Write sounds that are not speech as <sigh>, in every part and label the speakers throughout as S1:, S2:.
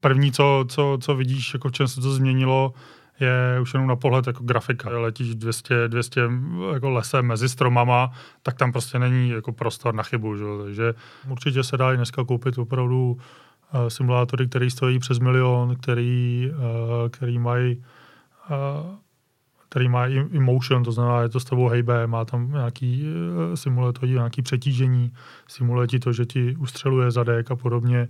S1: První, co, co, co vidíš, jako v čem se to změnilo, je už jenom na pohled jako grafika. Letíš 200, 200 jako lesem mezi stromama, tak tam prostě není jako prostor na chybu. Že? Takže určitě se dá i dneska koupit opravdu uh, simulátory, které stojí přes milion, který, uh, který mají uh, který má emotion, to znamená, je to s tebou hejbe, má tam nějaký, simuluje to nějaký přetížení, simuluje ti to, že ti ustřeluje zadek a podobně.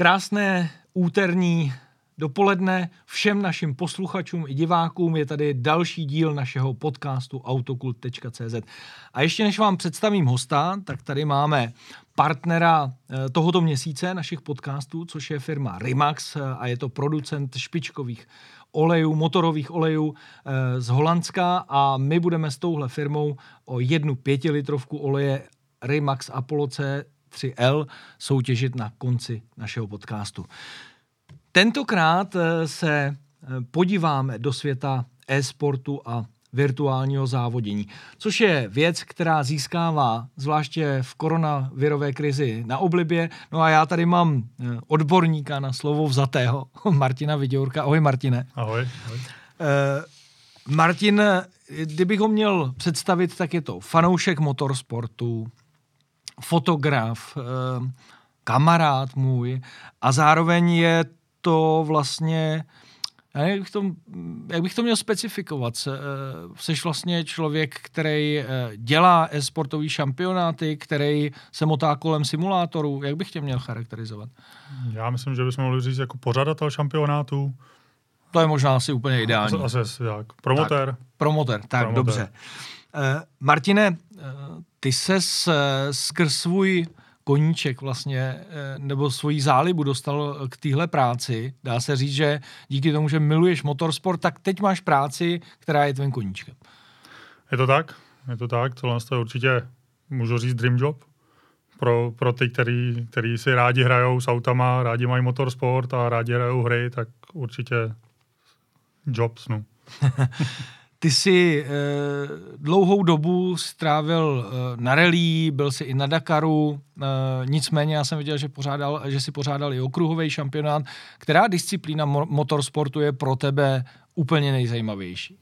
S2: Krásné úterní dopoledne všem našim posluchačům i divákům. Je tady další díl našeho podcastu autokult.cz. A ještě než vám představím hosta, tak tady máme partnera eh, tohoto měsíce našich podcastů, což je firma Rimax eh, a je to producent špičkových olejů, motorových olejů eh, z Holandska a my budeme s touhle firmou o jednu pětilitrovku oleje Rimax Apollo C 3L soutěžit na konci našeho podcastu. Tentokrát eh, se eh, podíváme do světa e-sportu a virtuálního závodění, což je věc, která získává zvláště v koronavirové krizi na oblibě. No a já tady mám eh, odborníka na slovo vzatého, <laughs> Martina Viděurka. Ahoj Martine.
S1: Ahoj. ahoj.
S2: Martin, kdybych ho měl představit, tak je to fanoušek motorsportu, fotograf, eh, kamarád můj a zároveň je to vlastně, jak bych to, jak bych to měl specifikovat, jsi eh, vlastně člověk, který eh, dělá e-sportový šampionáty, který se motá kolem simulátorů, jak bych tě měl charakterizovat?
S1: Já myslím, že bychom mohli říct jako pořadatel šampionátů.
S2: To je možná asi úplně ideální.
S1: Asi, asi tak. Promotér.
S2: Tak, promotér, tak promotér. dobře. Uh, Martine, uh, ty ses uh, skrz svůj koníček vlastně, nebo svoji zálibu dostal k téhle práci. Dá se říct, že díky tomu, že miluješ motorsport, tak teď máš práci, která je tvým koníčkem.
S1: Je to tak, je to tak. Tohle je určitě, můžu říct, dream job pro, pro ty, který, který si rádi hrajou s autama, rádi mají motorsport a rádi hrajou hry, tak určitě job snu. <laughs>
S2: Ty jsi e, dlouhou dobu strávil e, na rally, byl jsi i na Dakaru, e, nicméně já jsem viděl, že, pořádal, že jsi pořádal i okruhový šampionát. Která disciplína mo- motorsportu je pro tebe úplně nejzajímavější?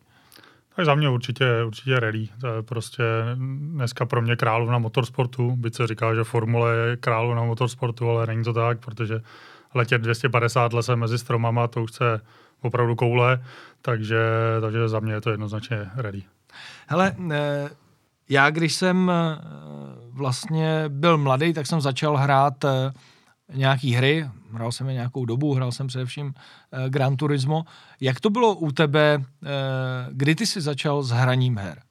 S1: Tak za mě určitě, určitě rally. To je prostě dneska pro mě královna motorsportu. Byť se říká, že formule je královna motorsportu, ale není to tak, protože letět 250 lesem mezi stromama, to už se opravdu koule, takže, takže za mě je to jednoznačně ready.
S2: Hele, eh, já když jsem eh, vlastně byl mladý, tak jsem začal hrát eh, nějaký hry, hrál jsem je nějakou dobu, hrál jsem především Gran Turismo. Jak to bylo u tebe, kdy ty jsi začal s hraním her?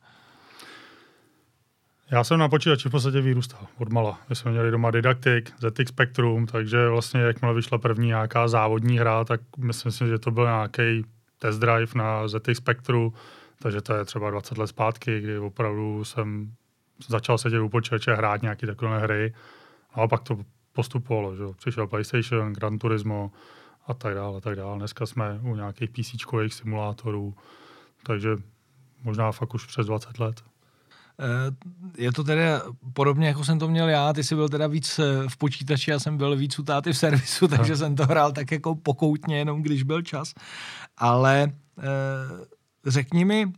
S1: Já jsem na počítači v podstatě vyrůstal od mala. My jsme měli doma Didactic, ZX Spectrum, takže vlastně jakmile vyšla první nějaká závodní hra, tak myslím si, že to byl nějaký test drive na ZX Spectru, takže to je třeba 20 let zpátky, kdy opravdu jsem začal sedět u počítače hrát nějaké takové hry a pak to postupovalo, že přišel PlayStation, Gran Turismo a tak dále, a tak dále. Dneska jsme u nějakých PC simulátorů, takže možná fakt už přes 20 let.
S2: Eh, je to teda podobně, jako jsem to měl já, ty jsi byl teda víc eh, v počítači, já jsem byl víc u táty v servisu, <laughs> takže no. jsem to hrál tak jako pokoutně, jenom když byl čas. Ale eh, řekni mi,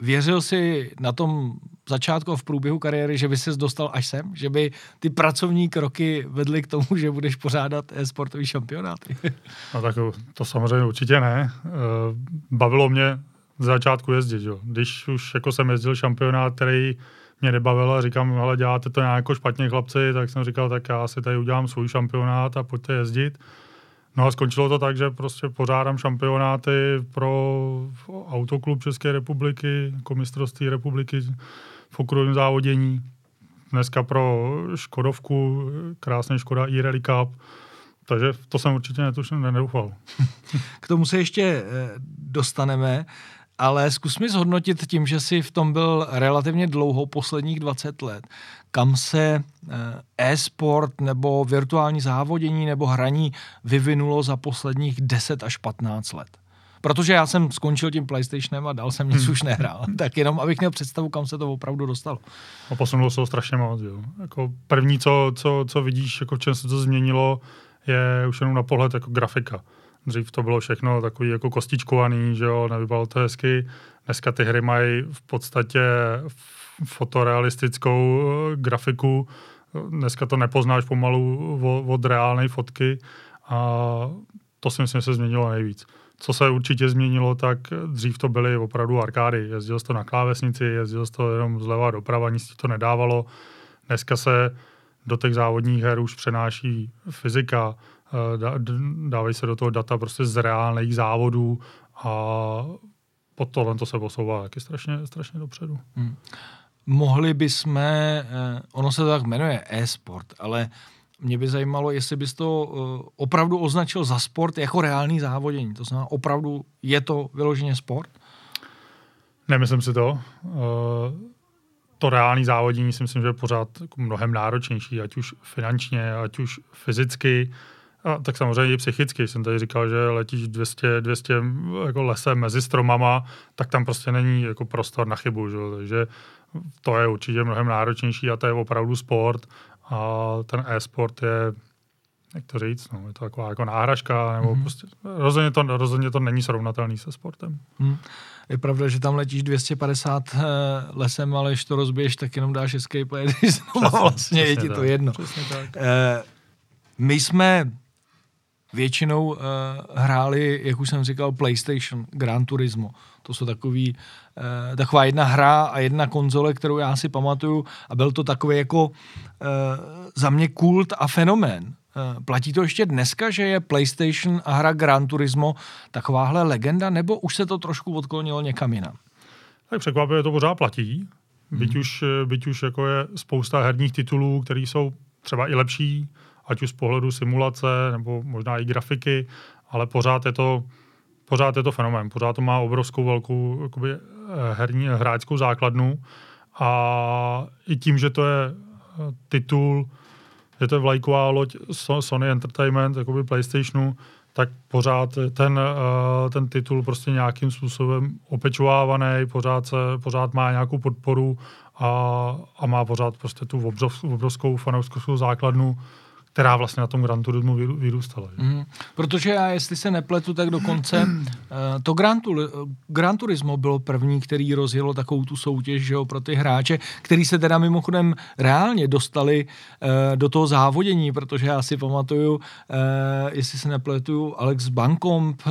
S2: věřil jsi na tom začátku v průběhu kariéry, že by ses dostal až sem? Že by ty pracovní kroky vedly k tomu, že budeš pořádat sportový šampionáty? <laughs>
S1: No tak to samozřejmě určitě ne. Bavilo mě z začátku jezdit. Jo. Když už jako jsem jezdil šampionát, který mě nebavil a říkám, ale děláte to nějak jako špatně chlapci, tak jsem říkal, tak já si tady udělám svůj šampionát a pojďte jezdit. No a skončilo to tak, že prostě pořádám šampionáty pro Autoklub České republiky, jako mistrovství republiky v okruhovém závodění. Dneska pro Škodovku, krásně Škoda e-Rally Cup. Takže to jsem určitě netušil, nedoufal. <laughs>
S2: K tomu se ještě eh, dostaneme ale zkus mi zhodnotit tím, že jsi v tom byl relativně dlouho, posledních 20 let, kam se eh, e-sport nebo virtuální závodění nebo hraní vyvinulo za posledních 10 až 15 let. Protože já jsem skončil tím PlayStationem a dal jsem nic
S1: Hmm.
S2: už nehrál. <laughs> tak jenom, abych měl představu, kam se to opravdu dostalo.
S1: A posunulo se to strašně moc. Jo. Jako první, co, co, co vidíš, jako v čem se to změnilo, je už jenom na pohled jako grafika. Dřív to bylo všechno takový jako kostičkovaný, že jo, nevypadalo to hezky. Dneska ty hry mají v podstatě fotorealistickou eh, grafiku. Dneska to nepoznáš pomalu od, reálné fotky a to si myslím, že se změnilo nejvíc. Co se určitě změnilo, tak dřív to byly opravdu arkády. Jezdil to na klávesnici, jezdil to jenom zleva doprava, nic ti to nedávalo. Dneska se do těch závodních her už přenáší fyzika, dávají se do toho data prostě z reálných závodů a pod tohle to se posouvá taky strašně, strašně dopředu.
S2: Mohli bychom, eh, ono se to tak jmenuje e-sport, ale mě by zajímalo, jestli bys to eh, opravdu označil za sport jako reálný závodění. To znamená, opravdu je to vyloženě sport?
S1: Nemyslím si to. Eh, To reální závodění si myslím, že je pořád jako mnohem náročnější, ať už finančně, ať už fyzicky, a tak samozřejmě i psychicky. Jsem tady říkal, že letíš 200, 200 jako lesem mezi stromama, tak tam prostě není jako prostor na chybu. Že? Takže to je určitě mnohem náročnější a to je opravdu sport. A ten e-sport je, jak to říct, no, je to taková jako náhražka, nebo mm-hmm. prostě rozhodně to, rozhodně to není srovnatelný se sportem.
S2: Hm. Je pravda, že tam letíš 250 eh, lesem, ale když to rozbiješ, tak jenom dáš escape a jedeš. Vlastně je ti to jedno.
S1: Přesně tak.
S2: Eh, my jsme většinou eh, hráli, jak už jsem říkal, PlayStation, Gran Turismo. To jsou takový, eh, taková jedna hra a jedna konzole, kterou já si pamatuju a byl to takový jako eh, za mě kult a fenomén. Eh, Platí to ještě dneska, že je PlayStation a hra Gran Turismo takováhle legenda, nebo už se to trošku odklonilo někam jinam?
S1: Tak překvapivě to pořád platí. Byť, už, byť už jako je spousta herních titulů, které jsou třeba i lepší, ať už z pohledu simulace nebo možná i grafiky, ale pořád je to, pořád je to fenomén. Pořád to má obrovskou velkou jakoby, eh, herní hráčskou základnu a i tím, že to je eh, titul, že to je vlajková loď So- Sony Entertainment, jakoby PlayStationu, tak pořád ten, eh, ten titul prostě nějakým způsobem opečovávaný, pořád, se, pořád má nějakou podporu a, a má pořád prostě tu obřov, obrovskou fanouškovskou základnu, která vlastně na tom Gran Turismu vyrů- vyrůstala. že?
S2: Mm, protože já, jestli se nepletu, tak dokonce <clears throat> eh, to Gran, Tur, Gran Turismo bylo první, který rozjelo takovou tu soutěž že jo, pro ty hráče, který se teda mimochodem reálně dostali eh, do toho závodění, protože já si pamatuju, eh, jestli se nepletu, Alex Bankomp, eh,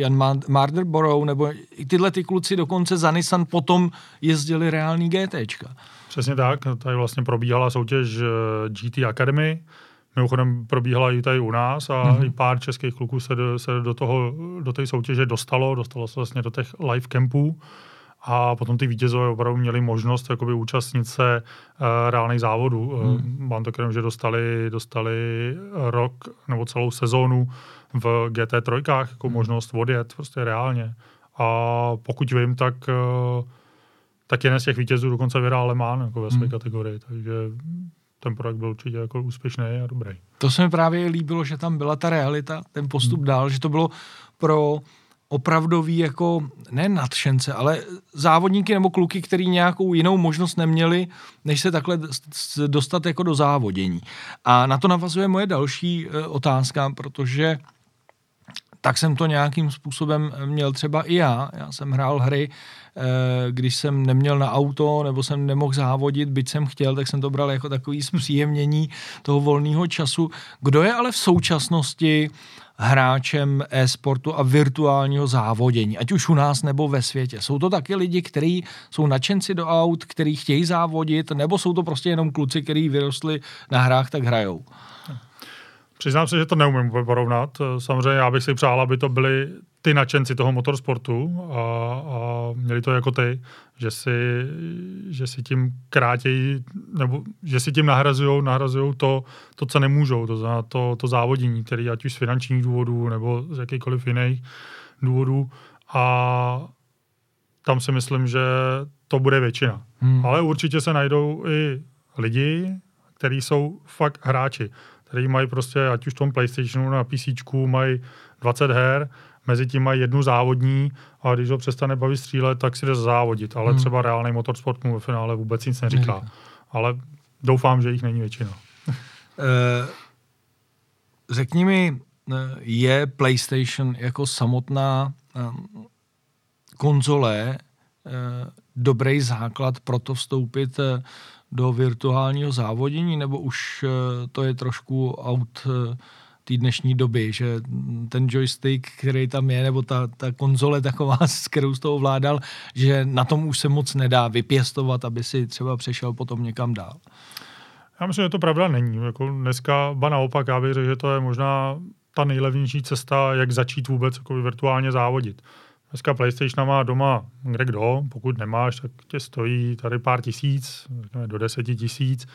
S2: Jan Ma- Marderborough, nebo i tyhle ty kluci dokonce za Nissan potom jezdili reální GTčka.
S1: Přesně tak, tady vlastně probíhala soutěž eh, GT Academy, mimochodem probíhala i tady u nás a mm-hmm. i pár českých kluků se do, se do toho, do té soutěže dostalo, dostalo se vlastně do těch live campů a potom ty vítězové opravdu měli možnost jakoby účastnit se uh, reálných závodů. Hmm. Mám to jenom, že dostali, dostali rok nebo celou sezónu v GT3 jako hmm. možnost odjet prostě reálně. A pokud vím, tak uh, tak jeden z těch vítězů dokonce vyhrál Le Mans jako ve své hmm. kategorii, takže ten projekt byl určitě jako úspěšný a dobrý.
S2: To se mi právě líbilo, že tam byla ta realita, ten postup hmm. dál, že to bylo pro opravdový jako, ne nadšence, ale závodníky nebo kluky, který nějakou jinou možnost neměli, než se takhle dostat jako do závodění. A na to navazuje moje další e, otázka, protože tak jsem to nějakým způsobem měl třeba i já. Já jsem hrál hry, když jsem neměl na auto nebo jsem nemohl závodit, byť jsem chtěl, tak jsem to bral jako takový zpříjemnění toho volného času. Kdo je ale v současnosti hráčem e-sportu a virtuálního závodění, ať už u nás nebo ve světě. Jsou to taky lidi, kteří jsou nadšenci do aut, kteří chtějí závodit, nebo jsou to prostě jenom kluci, kteří vyrostli na hrách, tak hrajou?
S1: Přiznám se, že to neumím porovnat. Samozřejmě já bych si přál, aby to byli ty nadšenci toho motorsportu a, a měli to jako ty, že si, že si tím krátějí, nebo že si tím nahrazují, nahrazují to, to, co nemůžou, to znamená to, to závodění, který ať už z finančních důvodů nebo z jakýchkoliv jiných důvodů a tam si myslím, že to bude většina. Hmm. Ale určitě se najdou i lidi, kteří jsou fakt hráči, kteří mají prostě, ať už v tom PlayStationu na PC, mají 20 her mezi tím mají jednu závodní a když ho přestane bavit střílet, tak si jde závodit. Ale hmm. třeba reálný motorsport mu ve finále vůbec nic neříká. neříká. Ale doufám, že jich není většina. <laughs>
S2: Eh, řekni mi, eh, je PlayStation jako samotná konzole dobrý základ pro to vstoupit do virtuálního závodění, nebo už to je trošku out té dnešní doby, že ten joystick, který tam je, nebo ta, ta konzole taková, <laughs> s kterou z toho ovládal, že na tom už se moc nedá vypěstovat, aby si třeba přešel potom někam dál.
S1: Já myslím, že to pravda není. Jako dneska, ba naopak, já bych řekl, že to je možná ta nejlevnější cesta, jak začít vůbec jako virtuálně závodit. Dneska PlayStation má doma kde kdo, pokud nemáš, tak tě stojí tady pár tisíc, do deseti tisíc.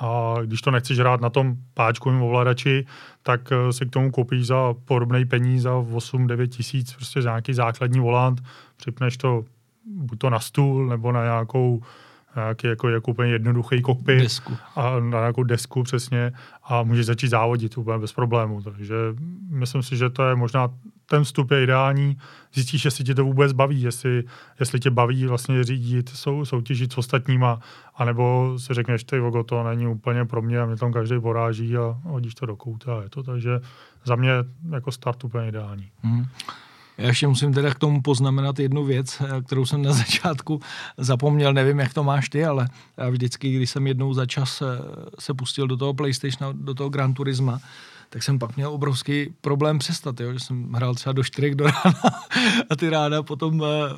S1: A když to nechceš hrát na tom páčkovém ovladači, tak eh, si k tomu koupíš za podobný peníz za 8-9 tisíc prostě nějaký základní volant, připneš to buď to na stůl nebo na nějakou nějaký jako, jako úplně jednoduchý kokpit
S2: desku.
S1: a na nějakou desku přesně a můžeš začít závodit úplně bez problému. Takže myslím si, že to je možná ten vstup je ideální, zjistíš, jestli tě to vůbec baví, jestli, jestli tě baví vlastně řídit, sou, soutěžit s ostatníma, anebo si řekneš, ty vogo, to není úplně pro mě a mě tam každý poráží a hodíš to do kouta a je to, takže za mě jako start úplně ideální. Hmm.
S2: Já ještě musím teda k tomu poznamenat jednu věc, kterou jsem na <laughs> začátku zapomněl, nevím, jak to máš ty, ale vždycky, když jsem jednou za čas se pustil do toho PlayStation, do toho Gran Turisma, tak jsem pak měl obrovský problém přestat, jo? že jsem hrál třeba do 4 do rána <laughs> a ty ráda potom, eh,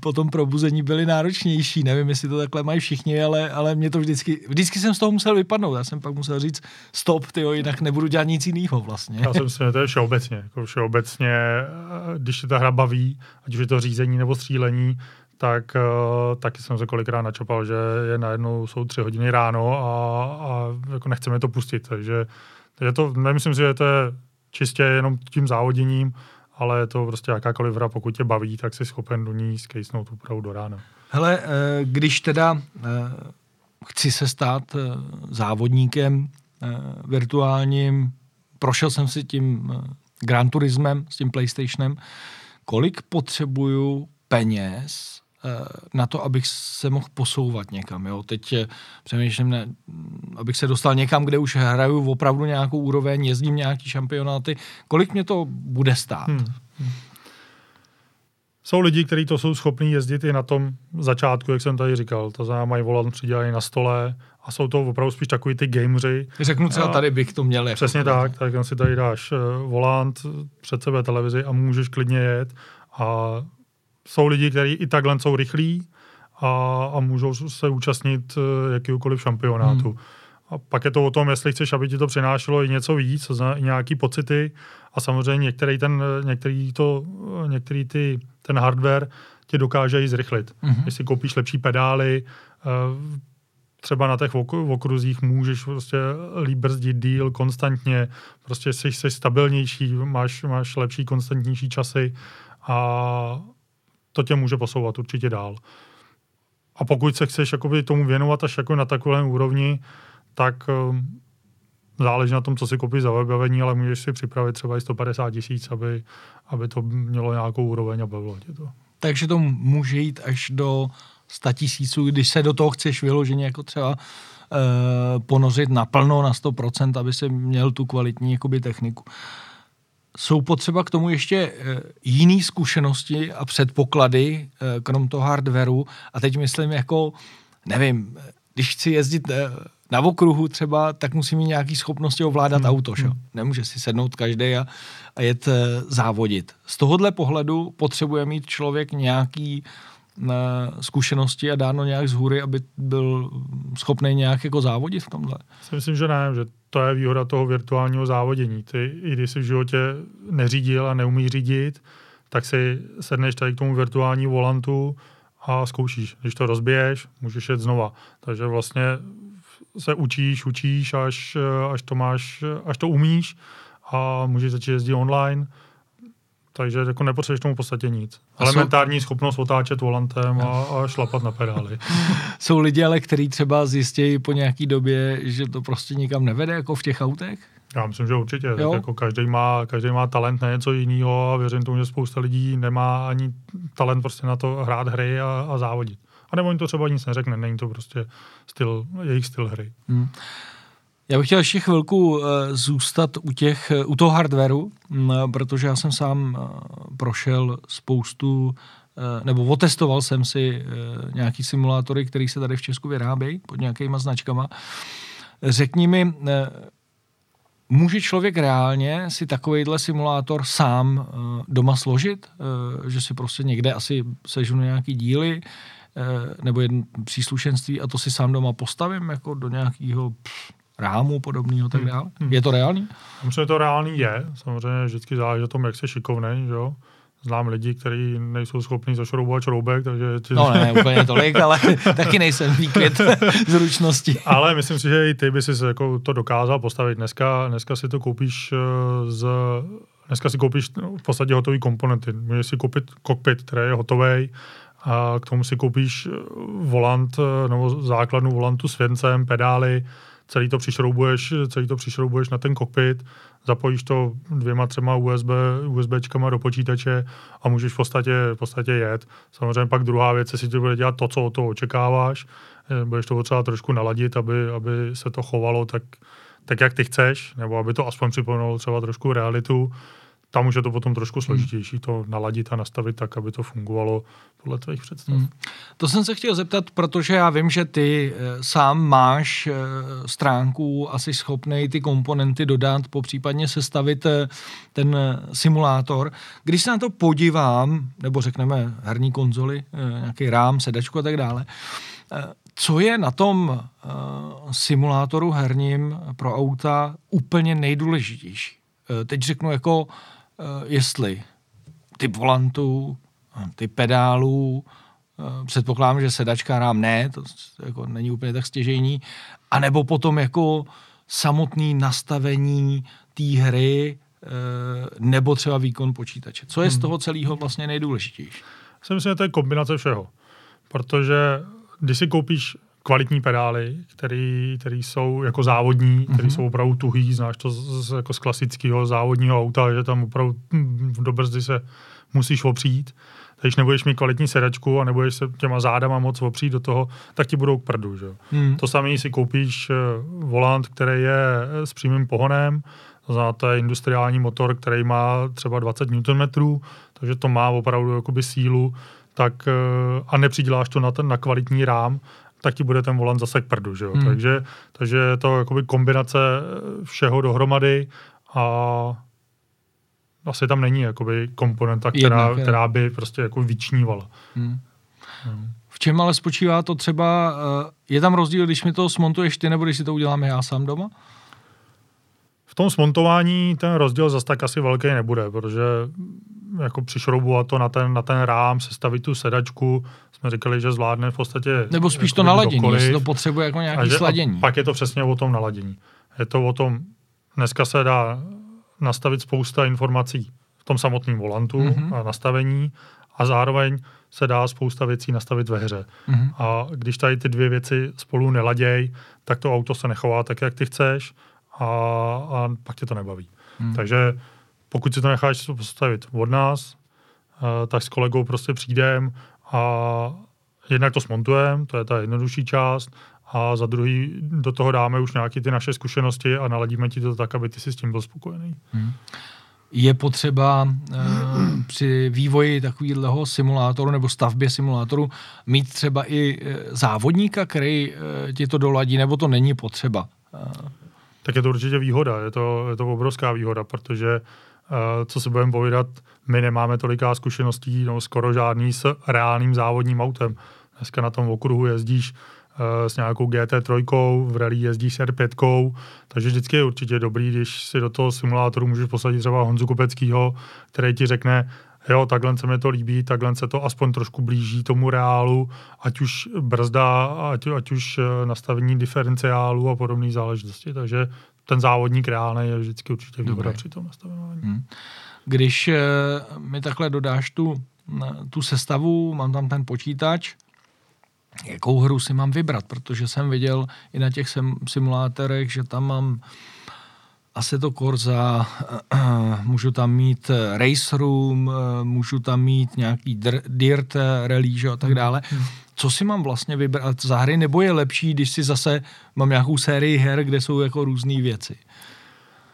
S2: potom probuzení byly náročnější. Nevím, jestli to takhle mají všichni, ale, ale mě to vždycky, vždycky jsem z toho musel vypadnout. Já jsem pak musel říct stop, tyjo, jinak nebudu dělat nic jiného vlastně.
S1: Já jsem si to je všeobecně. Jako všeobecně, eh, když se ta hra baví, ať už je to řízení nebo střílení, tak uh, taky jsem se kolikrát načapal, že je najednou jsou tři hodiny ráno a, a jako nechceme to pustit, takže takže to, nemyslím si, že to je čistě jenom tím závoděním, ale je to prostě jakákoliv hra, pokud tě baví, tak jsi schopen do ní skejsnout opravdu do rána.
S2: Hele, eh, když teda eh, chci se stát eh, závodníkem virtuálním, prošel jsem si tím Gran Turismem, s tím PlayStationem, kolik potřebuju peněz na to, abych se mohl posouvat někam. Jo? Teď eh, přemýšlím, ne, abych se dostal někam, kde už hraju opravdu nějakou úroveň, jezdím nějaký šampionáty. Kolik mě to bude stát? Hmm. Hmm.
S1: Jsou lidi, kteří to jsou schopní jezdit i na tom začátku, jak jsem tady říkal. To znamená, mají volant přidělaný na stole a jsou to opravdu spíš takový ty gameři.
S2: Řeknu třeba, tady bych to měl. Jako
S1: Přesně tak, tak si tady dáš eh, volant před sebe televizi a můžeš klidně jet a jsou lidi, kteří i takhle jsou rychlí a, a můžou se účastnit eh, jakýkoliv šampionátu. Hmm. A pak je to o tom, jestli chceš, aby ti to přinášelo i něco víc, i nějaký pocity a samozřejmě některý, ten, některý, to, některý ty, ten hardware tě dokáže i zrychlit. Mm-hmm. Jestli koupíš lepší pedály, eh, třeba na těch okruzích můžeš prostě líp brzdit díl konstantně, prostě jsi, jsi stabilnější, máš, máš lepší, konstantnější časy a to tě může posouvat určitě dál. A pokud se chceš jakoby, tomu věnovat až jako na takové úrovni, tak um, záleží na tom, co si koupíš za vybavení, ale můžeš si připravit třeba i 150 tisíc, aby, aby to mělo nějakou úroveň a bavilo tě to.
S2: Takže to může jít až do 100 tisíců, když se do toho chceš vyloženě jako třeba uh, ponořit naplno na 100%, aby se měl tu kvalitní jakoby, techniku. Jsou potřeba k tomu ještě eh, jiné zkušenosti a předpoklady, eh, krom toho hardwareu. A teď myslím jako, nevím, když chci jezdit eh, na okruhu třeba, tak musím mít nějaké schopnosti ovládat hmm. auto. Šo? Hmm. Nemůže si sednout každý a, a jet závodit. Z tohohle pohledu potřebuje mít člověk nějaký na zkušenosti a dáno nějak z hůry, aby byl schopný nějak jako závodit v tomhle?
S1: Myslím, že ne, že to je výhoda toho virtuálního závodění. Ty, i když jsi v životě neřídil a neumí řídit, tak si sedneš tady k tomu virtuální volantu a zkoušíš. Když to rozbiješ, můžeš jet znova. Takže vlastně se učíš, učíš, až, až, to, máš, až to umíš a můžeš začít jezdit online takže jako nepotřebuješ tomu v podstatě nic. A Elementární jsou... schopnost otáčet volantem a, a šlapat na pedály. <laughs>
S2: jsou lidi ale, kteří třeba zjistějí po nějaký době, že to prostě nikam nevede, jako v těch autech?
S1: Já myslím, že určitě. Tak jako každý, má, každý má talent na něco jiného a věřím tomu, že spousta lidí nemá ani talent prostě na to hrát hry a, a závodit. A nebo jim to třeba nic neřekne, není to prostě styl, jejich styl hry. Hmm.
S2: Já bych chtěl ještě chvilku uh, zůstat u, těch, uh, u toho hardwareu, um, protože já jsem sám prošel spoustu, nebo otestoval jsem si nějaký simulátory, které se tady v Česku vyrábějí pod nějakýma značkama. Řekni mi, může člověk reálně si takovýhle simulátor sám doma složit? Že si prostě někde asi sežunu nějaký díly, nebo jedno příslušenství a to si sám doma postavím jako do nějakého rámu podobného tak hmm. dále? Hmm. Je to reálný?
S1: Myslím, že to reálný je. Samozřejmě vždycky záleží o tom, jak se šikovný, že jo? Znám lidi, kteří nejsou schopni zašroubovat šroubek, takže...
S2: Ty... No ne, úplně tolik, ale <laughs> taky nejsem výkvět <laughs> zručnosti.
S1: ale myslím si, že i ty by si jako to dokázal postavit. Dneska, dneska si to koupíš eh, z... Dneska si koupíš no, v podstatě hotový komponenty. Můžeš si koupit kokpit, který je hotový, a k tomu si koupíš eh, volant eh, nebo základnu volantu s věncem, pedály, celý to přišroubuješ, celý to přišroubuješ na ten kokpit, zapojíš to dvěma, třema USB, USBčkama do počítače a můžeš v podstatě, v podstatě jet. Samozřejmě pak druhá věc, jestli ti bude dělat to, co o to očekáváš, eh, budeš to potřeba trošku naladit, aby, aby se to chovalo tak, tak, jak ty chceš, nebo aby to aspoň připomínalo třeba trošku realitu tam už je to potom trošku hmm. složitější to naladit a nastavit tak, aby to fungovalo podle tvých představ. Hmm.
S2: To jsem se chtěl zeptat, protože já vím, že ty e, sám máš e, stránku, asi schopný ty komponenty dodat, po případně sestavit e, ten simulátor. Když se na to podívám, nebo řekneme herní konzoli, e, nějaký rám, sedačku a tak dále, e, co je na tom uh, simulátoru herním pro auta úplně nejdůležitější? Uh, teď řeknu jako Eh, jestli typ volantů, ty pedálů, eh, předpokládám, že sedačka rám ne, to jako není úplně tak stěžejní, anebo potom jako samotný nastavení té hry eh, nebo třeba výkon počítače. Co je z hmm. toho celého vlastně nejdůležitější?
S1: Já myslím, že to je kombinace všeho. Protože když si koupíš kvalitní pedály, který jsou jako závodní, mm-hmm. který jsou opravdu tuhý, znáš to z, z, jako z klasického závodního auta, že tam opravdu hm, do brzdy se musíš opřít. Když nebudeš mít kvalitní sedačku a nebudeš se těma zádama moc opřít do toho, tak ti budou k prdu. Že? Mm. To samé si koupíš eh, volant, který je eh, s přímým pohonem, to znamená, to je industriální motor, který má třeba 20 Nm, takže to má opravdu jakoby sílu, tak eh, a nepřiděláš to na ten na kvalitní rám, tak ti bude ten volant zase k prdu, že jo? Hmm. Takže, takže je to jakoby kombinace všeho dohromady a asi tam není jakoby komponenta, která, Jednak, která by prostě jako vyčnívala. Hmm.
S2: Hmm. V čem ale spočívá to třeba, eh, je tam rozdíl, když mi to smontuješ ty, nebo když si to uděláme já sám doma?
S1: V tom smontování ten rozdíl zase tak asi velký nebude, protože jako přišroubovat to na ten, na ten rám, sestavit tu sedačku, jsme říkali, že zvládne v podstatě...
S2: Nebo spíš to naladění, jestli to potřebuje jako nějaký že, sladění.
S1: pak je to přesně o tom naladění. Je to o tom, dneska se dá nastavit spousta informací v tom samotném volantu mm-hmm. a nastavení a zároveň se dá spousta věcí nastavit ve hře. Mm-hmm. A když tady ty dvě věci spolu neladěj, tak to auto se nechová tak, jak ty chceš a, a pak tě to nebaví. Mm. Takže pokud si to necháš postavit od nás, uh, tak s kolegou prostě přijdem a jednak to smontujeme, to je ta jednodušší část, a za druhý do toho dáme už nějaké ty naše zkušenosti a naladíme ti to tak, aby ty si s tím byl spokojený. Hmm.
S2: Je potřeba uh, při vývoji takového simulátoru nebo stavbě simulátoru mít třeba i uh, závodníka, který uh, ti to doladí, nebo to není potřeba? Uh.
S1: Tak je to určitě výhoda, je to, je to obrovská výhoda, protože Eh, co se budeme povídat, my nemáme toliká zkušeností, no skoro žádný s reálným závodním autem. Dneska na tom okruhu jezdíš uh, s nějakou GT3, v rally jezdíš s R5, takže vždycky je určitě dobrý, když si do toho simulátoru můžeš posadit třeba Honzu Kopeckýho, který ti řekne, jo, takhle se mi to líbí, takhle se to aspoň trošku blíží tomu reálu, ať už brzda, ať, ať už eh, nastavení diferenciálu a podobné záležitosti. Takže ten závodník reálný je vždycky určitě výhoda při tom nastavování. Hmm.
S2: Když e, mi takhle dodáš tu, tu sestavu, mám tam ten počítač, jakou hru si mám vybrat, protože jsem viděl i na těch sim, simulátorech, že tam mám Assetto Corsa, můžu tam mít race room, můžu tam mít nějaký dirt rally že, a tak dále. Co si mám vlastně vybrat za hry, nebo je lepší, když si zase mám nějakou sérii her, kde jsou jako různé věci?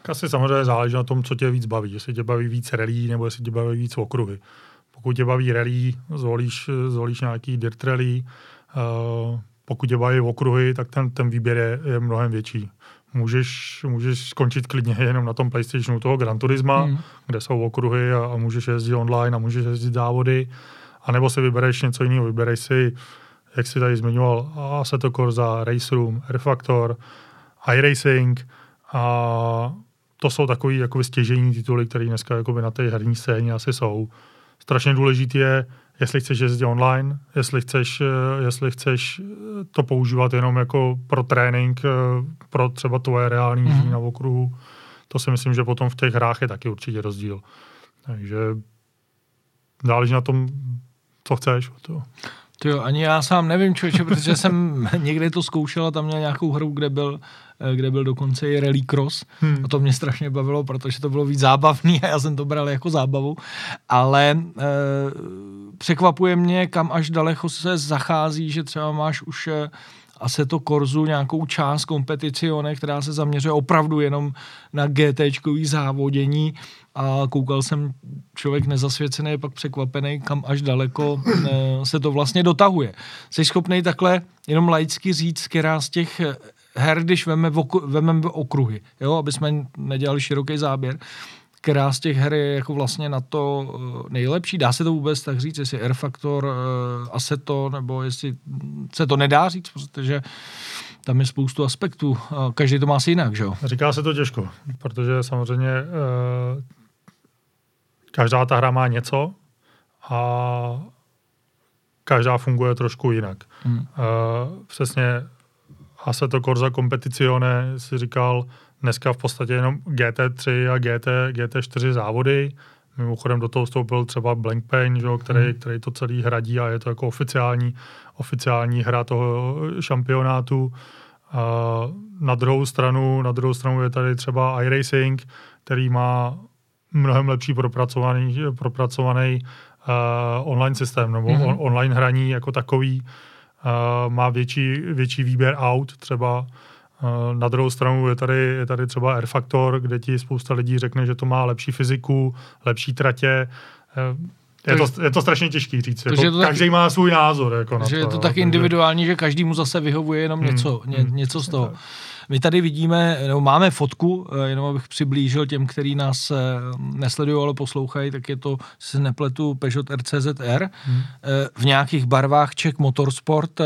S1: Asi samozřejmě záleží na tom, co tě víc baví. Jestli tě baví víc rally, nebo jestli tě baví víc okruhy. Pokud tě baví rally, zvolíš, zvolíš nějaký dirt rally. Uh, pokud tě baví okruhy, tak ten, ten výběr je, je mnohem větší. Můžeš, můžeš skončit klidně jenom na tom PlayStationu toho Gran Turisma, mm. kde jsou okruhy a, a můžeš jezdit online a můžeš jezdit závody. A nebo si vybereš něco jiného. Vybereš si, jak jsi tady zmiňoval, Assetto Corsa, Race Room, Air Factor, iRacing a to jsou takový jako stěžení tituly, které dneska na té herní scéně asi jsou. Strašně důležitý je, jestli chceš jezdit online, jestli chceš, eh, jestli chceš to používat jenom jako pro trénink, eh, pro třeba tvoje reální mm-hmm. na okruhu. To si myslím, že potom v těch hrách je taky určitě rozdíl. Takže záleží na tom, co chceš. To.
S2: To jo, ani já sám nevím, člověče, protože jsem <laughs> někdy to zkoušel a tam měl nějakou hru, kde byl Eh, kde byl dokonce i rally cross hmm. a to mě strašně bavilo, protože to bylo víc zábavný a já jsem to bral jako zábavu, ale e, překvapuje mě, kam až daleko se zachází, že třeba máš už e, to Korzu nějakou část kompeticione, která se zaměřuje opravdu jenom na GT závodění a koukal jsem, člověk nezasvěcený je pak překvapený, kam až daleko se to vlastně dotahuje. Jsi schopný takhle jenom laicky říct, která z těch her, když veme, oku, vememe okruhy, jo, aby jsme nedělali široký záběr, která z těch her je jako vlastně na to eh, nejlepší. Dá se to vůbec tak říct, jestli Air Factor, uh, Assetto, nebo jestli se to nedá říct, protože tam je spoustu aspektů. Každý to má asi jinak, že jo?
S1: Říká se to těžko, protože samozřejmě uh, každá ta hra má něco a každá funguje trošku jinak. Hmm. Přesně Assetto Corsa Competizione si říkal dneska v podstatě jenom GT3 a GT, GT4 závody. Mimochodem do toho vstoupil třeba Blank Pain, že, který, hmm. který to celý hradí a je to jako oficiální, oficiální hra toho šampionátu. A na druhou stranu, na druhou stranu je tady třeba iRacing, který má mnohem lepší propracovaný, propracovaný uh, online systém nebo mm-hmm. on, online hraní jako takový má větší, větší výběr aut třeba. Na druhou stranu je tady, je tady třeba Air Factor, kde ti spousta lidí řekne, že to má lepší fyziku, lepší tratě. E, je to, je to strašně těžký říct. Jako, to každý tak, má svůj názor. Jako
S2: na
S1: že
S2: to, je to tak individuální, že každý mu zase vyhovuje jenom hmm, něco, ně, hmm, něco z toho. Tak. My tady vidíme, nebo máme fotku, eh, jenom abych přiblížil těm, kteří nás eh, nesledují, ale poslouchají, tak je to, se nepletu, Peugeot RCZR hmm. Eh, v nějakých barvách Czech Motorsport.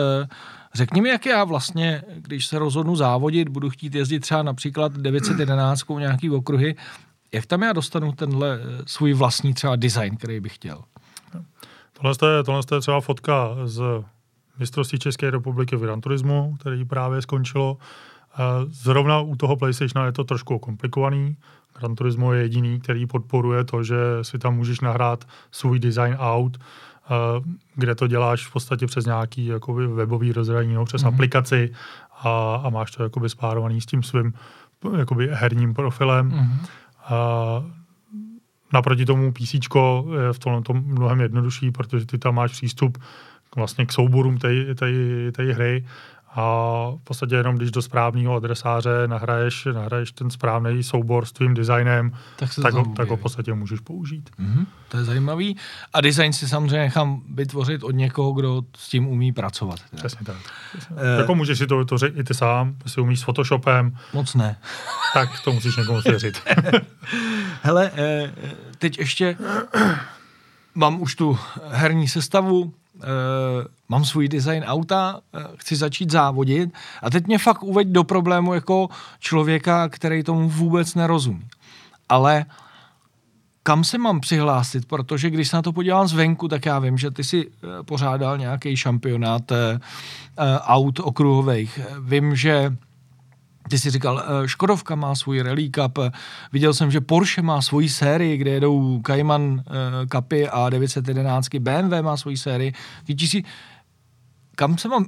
S2: Řekni mi, jak já vlastně, když se rozhodnu závodit, budu chtít jezdit třeba například 911 nějaký okruhy, jak tam já dostanu tenhle svůj vlastní třeba design, který bych chtěl?
S1: Tohle je, tohle je třeba fotka z mistrovství České republiky v Gran Turismu, který právě skončilo. Zrovna u toho PlayStationu je to trošku komplikovaný. Gran Turismo je jediný, který podporuje to, že si tam můžeš nahrát svůj design out, kde to děláš v podstatě přes nějaký jakoby, webový rozhraní, no, přes mm-hmm. aplikaci a, a máš to jakoby spárovaný s tím svým jakoby, herním profilem. Mm-hmm. A, naproti tomu PC je v tomhle tom mnohem jednodušší, protože ty tam máš přístup vlastně k souborům té hry a v podstatě jenom když do správného adresáře nahraješ, nahraješ ten správný soubor s tvým designem, tak, tak, ho, tak ho v podstatě můžeš použít.
S2: Mm-hmm, to je zajímavý. A design si samozřejmě nechám vytvořit od někoho, kdo s tím umí pracovat.
S1: Přesně tak. Přesně. Uh, jako můžeš si to vytvořit i ty sám, si umíš s Photoshopem.
S2: Moc ne.
S1: Tak to musíš někomu svěřit. <laughs>
S2: Hele, eh, teď ještě mám už tu herní sestavu, mám svůj design auta, uh, chci začít závodit a teď mě fakt uveď do problému jako člověka, který tomu vůbec nerozumí. Ale kam se mám přihlásit, protože když se na to podívám zvenku, tak já vím, že ty si uh, pořádal nějaký šampionát aut okruhových. Vím, že ty jsi říkal, eh, Škodovka má svůj Rally Cup, viděl jsem, že Porsche má svoji sérii, kde jedou Cayman eh, Cupy a 911, BMW má svoji sérii. si, kam se mám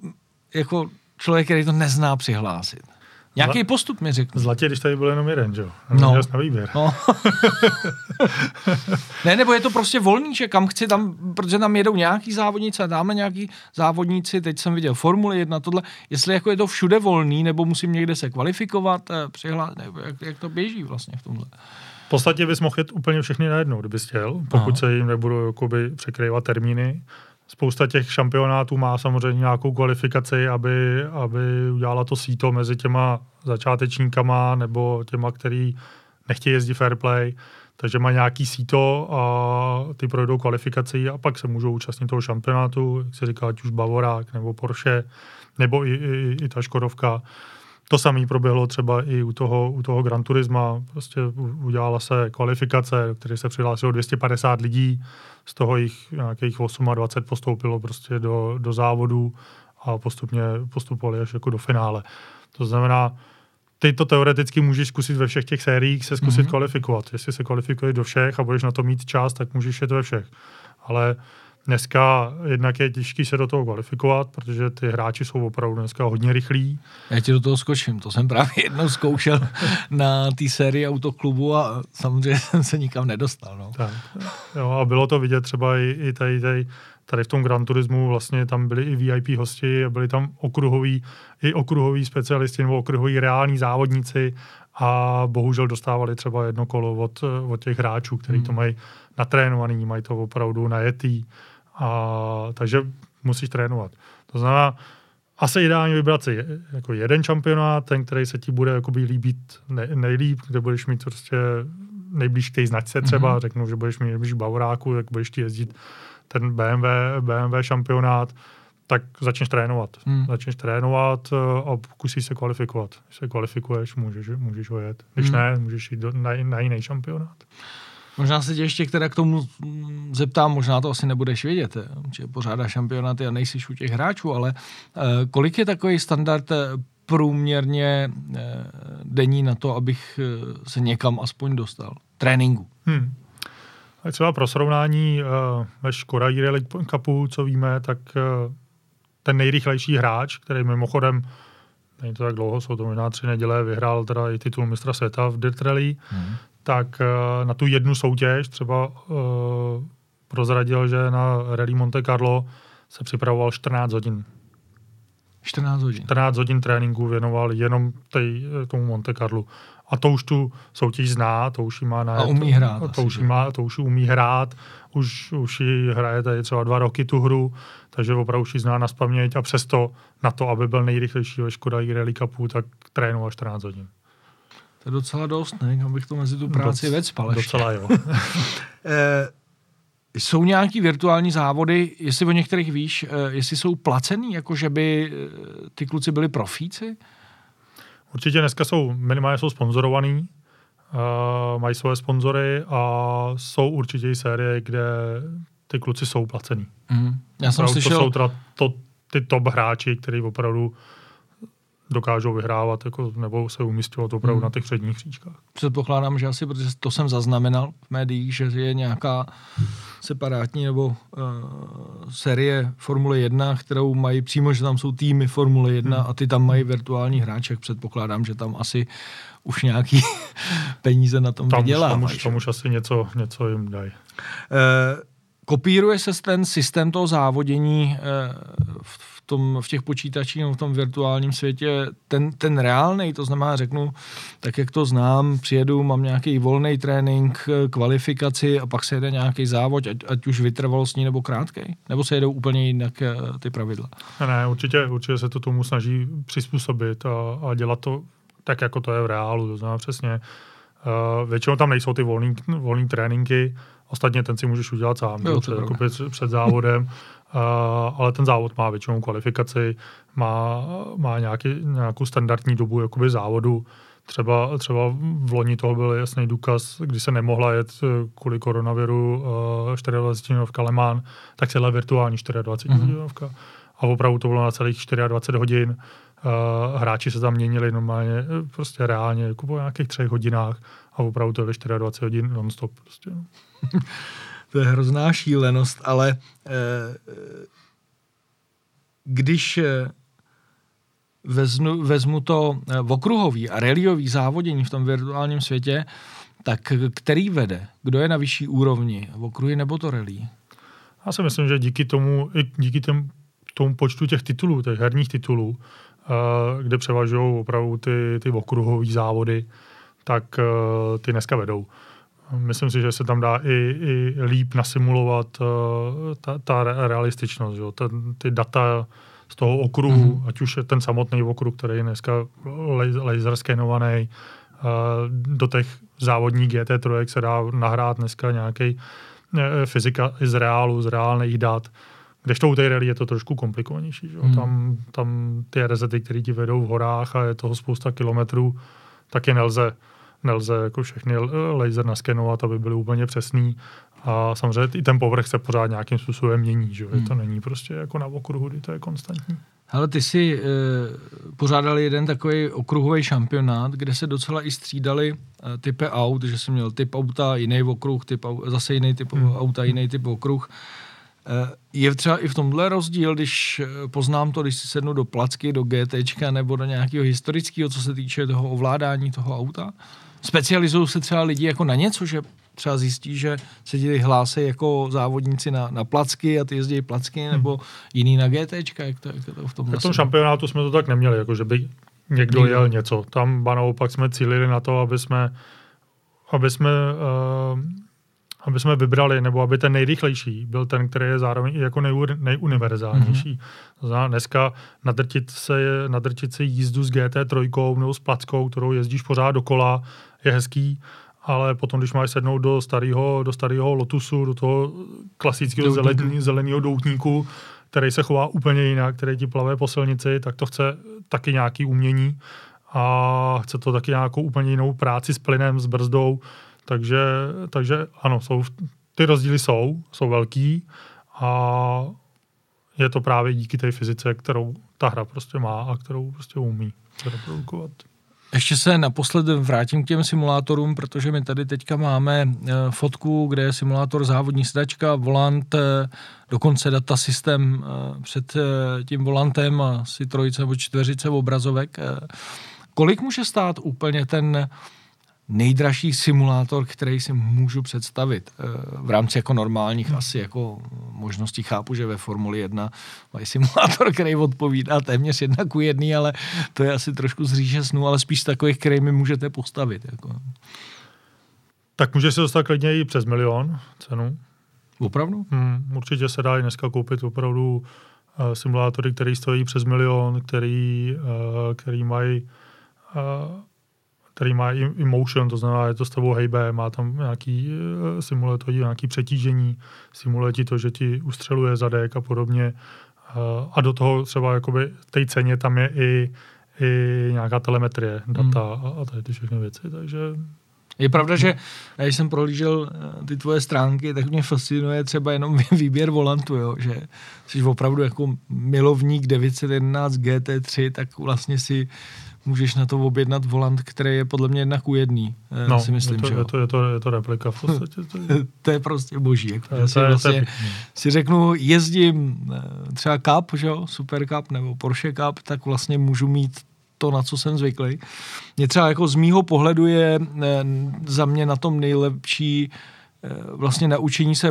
S2: jako člověk, který to nezná, přihlásit? Nějaký postup mi řekl.
S1: Zlatě, když tady byl jenom jeden, že jo?
S2: No.
S1: Měl na výběr.
S2: No. <laughs> ne, nebo je to prostě volný, že kam chci tam, protože tam jedou nějaký závodníci a dáme nějaký závodníci, teď jsem viděl Formule 1, tohle, jestli jako je to všude volný, nebo musím někde se kvalifikovat, eh, přihlásit, nebo jak, jak, to běží vlastně v tomhle.
S1: V podstatě bys mohl jet úplně všechny najednou, kdybys chtěl, pokud Aha. se jim nebudou jakoby překrývat termíny. Spousta těch šampionátů má samozřejmě nějakou kvalifikaci, aby, aby udělala to síto mezi těma začátečníkama nebo těma, který nechtějí jezdit fair play, takže má nějaký síto a ty projdou kvalifikaci a pak se můžou účastnit toho šampionátu, jak se říká, ať už Bavorák nebo Porsche, nebo i, i, i ta Škodovka. To samé proběhlo třeba i u toho, u toho Gran Turisma. Prostě udělala se kvalifikace, které se přihlásilo 250 lidí, z toho jich nějakých 28 postoupilo prostě do, do závodu a postupně postupovali až jako do finále. To znamená, ty to teoreticky můžeš zkusit ve všech těch sériích se zkusit mm-hmm. kvalifikovat. Jestli se kvalifikuješ do všech a budeš na to mít čas, tak můžeš jet ve všech. Ale Dneska jednak je těžký se do toho kvalifikovat, protože ty hráči jsou opravdu dneska hodně rychlí.
S2: Já ti do toho skočím, to jsem právě jednou zkoušel na té sérii autoklubu a samozřejmě <laughs> jsem se nikam nedostal. No.
S1: Tak, jo, a bylo to vidět třeba i, i tady, tady, tady v tom Gran Turismu, vlastně tam byli i VIP hosti, byli tam okruhoví, i okruhoví specialisti nebo okruhoví reální závodníci a bohužel dostávali třeba jedno kolo od, od těch hráčů, kteří hmm. to mají natrénovaný, mají to opravdu najetý a, takže musíš trénovat. To znamená, asi ideálně vybrat si jako jeden šampionát, ten, který se ti bude jakoby líbit ne, nejlíp, kde budeš mít prostě nejblíž k té značce třeba, mm-hmm. řeknu, že budeš mít nejblíž Bavoráku, jak budeš ti jezdit ten BMW, BMW šampionát, tak začneš trénovat. Hmm. Začneš trénovat eh, a pokusíš se kvalifikovat. Když se kvalifikuješ, můžeš, můžeš ho jet. Když hmm. ne, můžeš jít do, na, na jiný šampionát.
S2: Možná se tě ještě která k tomu zeptám, možná to asi nebudeš vědět, eh, že pořádá šampionáty a nejsi u těch hráčů, ale uh, kolik je takový standard eh, průměrně denní na to, abych se někam aspoň dostal? Tréninku. Hmm.
S1: A třeba pro srovnání ve Škoda Rally Cupu, co víme, tak ten nejrychlejší hráč, který mimochodem není to tak dlouho, jsou to možná tři neděle, vyhrál teda i titul mistra světa v Dirt Rally, hmm tak eh, na tu jednu soutěž třeba uh, prozradil, že na Rally Monte Carlo se připravoval 14 hodin.
S2: 14 hodin.
S1: 14 hodin tréninku věnoval jenom tej, eh, tomu Monte Carlo. A to už tu soutěž zná, to už ji má na...
S2: A umí hrát.
S1: To, to, už, má, to už umí hrát, už, už ji hraje tady třeba dva roky tu hru, takže opravdu už ji zná na spaměť a přesto na to, aby byl nejrychlejší ve Škoda Rally Cupu, tak trénoval 14 hodin.
S2: To je docela dost, ne? Abych to mezi tu práci Doc, vecpal
S1: Docela jo. <laughs>
S2: e, jsou nějaký virtuální závody, jestli o některých víš, e, jestli jsou placený, jako že by e, ty kluci byli profíci?
S1: Určitě dneska jsou, minimálně jsou sponzorovaný, uh, mají svoje sponzory a jsou určitě i série, kde ty kluci jsou placený.
S2: Mm. Já jsem slyšel...
S1: To jsou teda to, ty top hráči, kteří opravdu dokážou vyhrávat jako, nebo se umístovat opravdu hmm. na těch předních příčkách.
S2: Předpokládám, že asi, protože to jsem zaznamenal v médiích, že je nějaká separátní nebo uh, série Formule 1, kterou mají přímo, že tam jsou týmy Formule 1 hmm. a ty tam mají virtuální hráček. Předpokládám, že tam asi už nějaký <laughs> peníze na tom
S1: tam
S2: vydělávají.
S1: Tam, už, tam už asi něco, něco jim dají.
S2: Uh, kopíruje se ten systém toho závodění uh, v tom, v těch počítačích v tom virtuálním světě ten, ten reálný, to znamená, řeknu, tak jak to znám, přijedu, mám nějaký volný trénink, kvalifikaci a pak se jede nějaký závod, ať, ať už vytrvalostní nebo krátký, nebo se jedou úplně jinak eh, ty pravidla?
S1: Ne, určitě, určitě se to tomu snaží přizpůsobit a, a dělat to tak, jako to je v reálu, to znamená přesně. Uh, většinou tam nejsou ty volný, volný tréninky, ostatně ten si můžeš udělat sám jo, před, jako před, před závodem. <laughs> Uh, ale ten závod má většinou kvalifikaci, má, má nějaký, nějakou standardní dobu jakoby závodu. Třeba, třeba v loni toho byl jasný důkaz, kdy se nemohla jet eh, kvůli koronaviru uh, 24 hodinovka Le Mans, tak se virtuální 24 mm-hmm. hodinovka. A opravdu to bylo na celých 24 hodin. Hráči se tam měnili normálně, prostě reálně, jako po nějakých třech hodinách a opravdu to byly 24 hodin non-stop. Prostě, no. <laughs>
S2: to je hrozná šílenost, ale eh, když eh, vezmu, vezmu to eh, v okruhový a reliový závodění v tom virtuálním světě, tak který vede? Kdo je na vyšší úrovni? V okruhy nebo to relí?
S1: Já si myslím, že díky tomu, díky těm, tomu počtu těch titulů, těch herních titulů, kde převažují opravdu ty, ty okruhové závody, tak ty dneska vedou. Myslím si, že se tam dá i, i líp nasimulovat uh, ta, ta realističnost. Že? Ten, ty data z toho okruhu, mm-hmm. ať už je ten samotný okruh, který je dneska laser skenovaný, uh, do těch závodní GT3 se dá nahrát dneska nějaký uh, fyzika z reálu, z reálných dat, kdežto u té rally je to trošku komplikovanější. Že? Mm. Tam, tam ty rezety, které ti vedou v horách a je toho spousta kilometrů, taky nelze nelze jako všechny laser naskenovat, aby byly úplně přesný. A samozřejmě i ten povrch se pořád nějakým způsobem mění, že hmm. to není prostě jako na okruhu, kdy to je konstantní.
S2: Ale ty si e, pořádali jeden takový okruhový šampionát, kde se docela i střídali e, typy aut, že jsem měl typ auta, jiný okruh, typ, zase jiný typ hmm. auta, jiný typ okruh. E, je třeba i v tomhle rozdíl, když poznám to, když si sednu do placky, do GT nebo do nějakého historického, co se týče toho ovládání toho auta? Specializují se třeba lidi jako na něco, že třeba zjistí, že se ti hlásí jako závodníci na, na placky a ty jezdí placky, hmm. nebo jiný na GT, jak to, jak to v tom
S1: V tom šampionátu jsme to tak neměli, jako že by někdo Nikdo. jel něco. Tam ba naopak jsme cílili na to, aby jsme, aby jsme uh, aby jsme vybrali, nebo aby ten nejrychlejší byl ten, který je zároveň i jako nejuniverzálnější. Mm-hmm. To znamená, dneska nadrtit se, nadrtit se jízdu s GT3 nebo s plackou, kterou jezdíš pořád dokola, je hezký, ale potom, když máš sednout do starého do starého Lotusu, do toho klasického zelený, zeleného doutníku, který se chová úplně jinak, který ti plave po silnici, tak to chce taky nějaký umění a chce to taky nějakou úplně jinou práci s plynem, s brzdou, takže, takže ano, jsou, ty rozdíly jsou, jsou velký a je to právě díky té fyzice, kterou ta hra prostě má a kterou prostě umí reprodukovat.
S2: Ještě se naposled vrátím k těm simulátorům, protože my tady teďka máme eh, fotku, kde je simulátor závodní sedačka, volant, eh, dokonce data systém eh, před tím volantem, asi trojice nebo čtveřice obrazovek. Kolik může stát úplně ten nejdražší simulátor, který si můžu představit. Eh, v rámci jako normálních hmm. asi jako možností chápu, že ve Formuli 1 mají simulátor, který odpovídá téměř jedna ku jedný, ale to je asi trošku z říše snu, ale spíš takových, který mi můžete postavit. Jako.
S1: Tak může se dostat klidně i přes milion cenu.
S2: Opravdu?
S1: Hmm, určitě se dá i dneska koupit opravdu uh, simulátory, které stojí přes milion, který, uh, který mají uh, který má i motion, to znamená, je to s tebou hejbe, má tam nějaký, uh, simuluje to nějaký přetížení, simuluje ti to, že ti ustřeluje zadek a podobně. Uh, a do toho třeba jakoby té ceně tam je i, i nějaká telemetrie, data hmm. a, a tady ty všechny věci, takže
S2: je pravda, že když jsem prohlížel eh, ty tvoje stránky, tak mě fascinuje třeba jenom <laughs> výběr volantu, jo? že jsi opravdu jako milovník 911 GT3, tak vlastně si můžeš na to objednat volant, který je podle mě jednak u jedný, eh, no, si myslím,
S1: je to,
S2: že
S1: je to, je, to, je to replika v podstatě.
S2: To je, <laughs> to je prostě boží. Jako, to, je, to, vlastně, to je si řeknu, jezdím eh, třeba Cup, že jo, Super Cup nebo Porsche Cup, tak vlastně můžu mít to, na co jsem zvyklý. Mě třeba jako z mýho pohledu je eh, za mě na tom nejlepší vlastně naučení se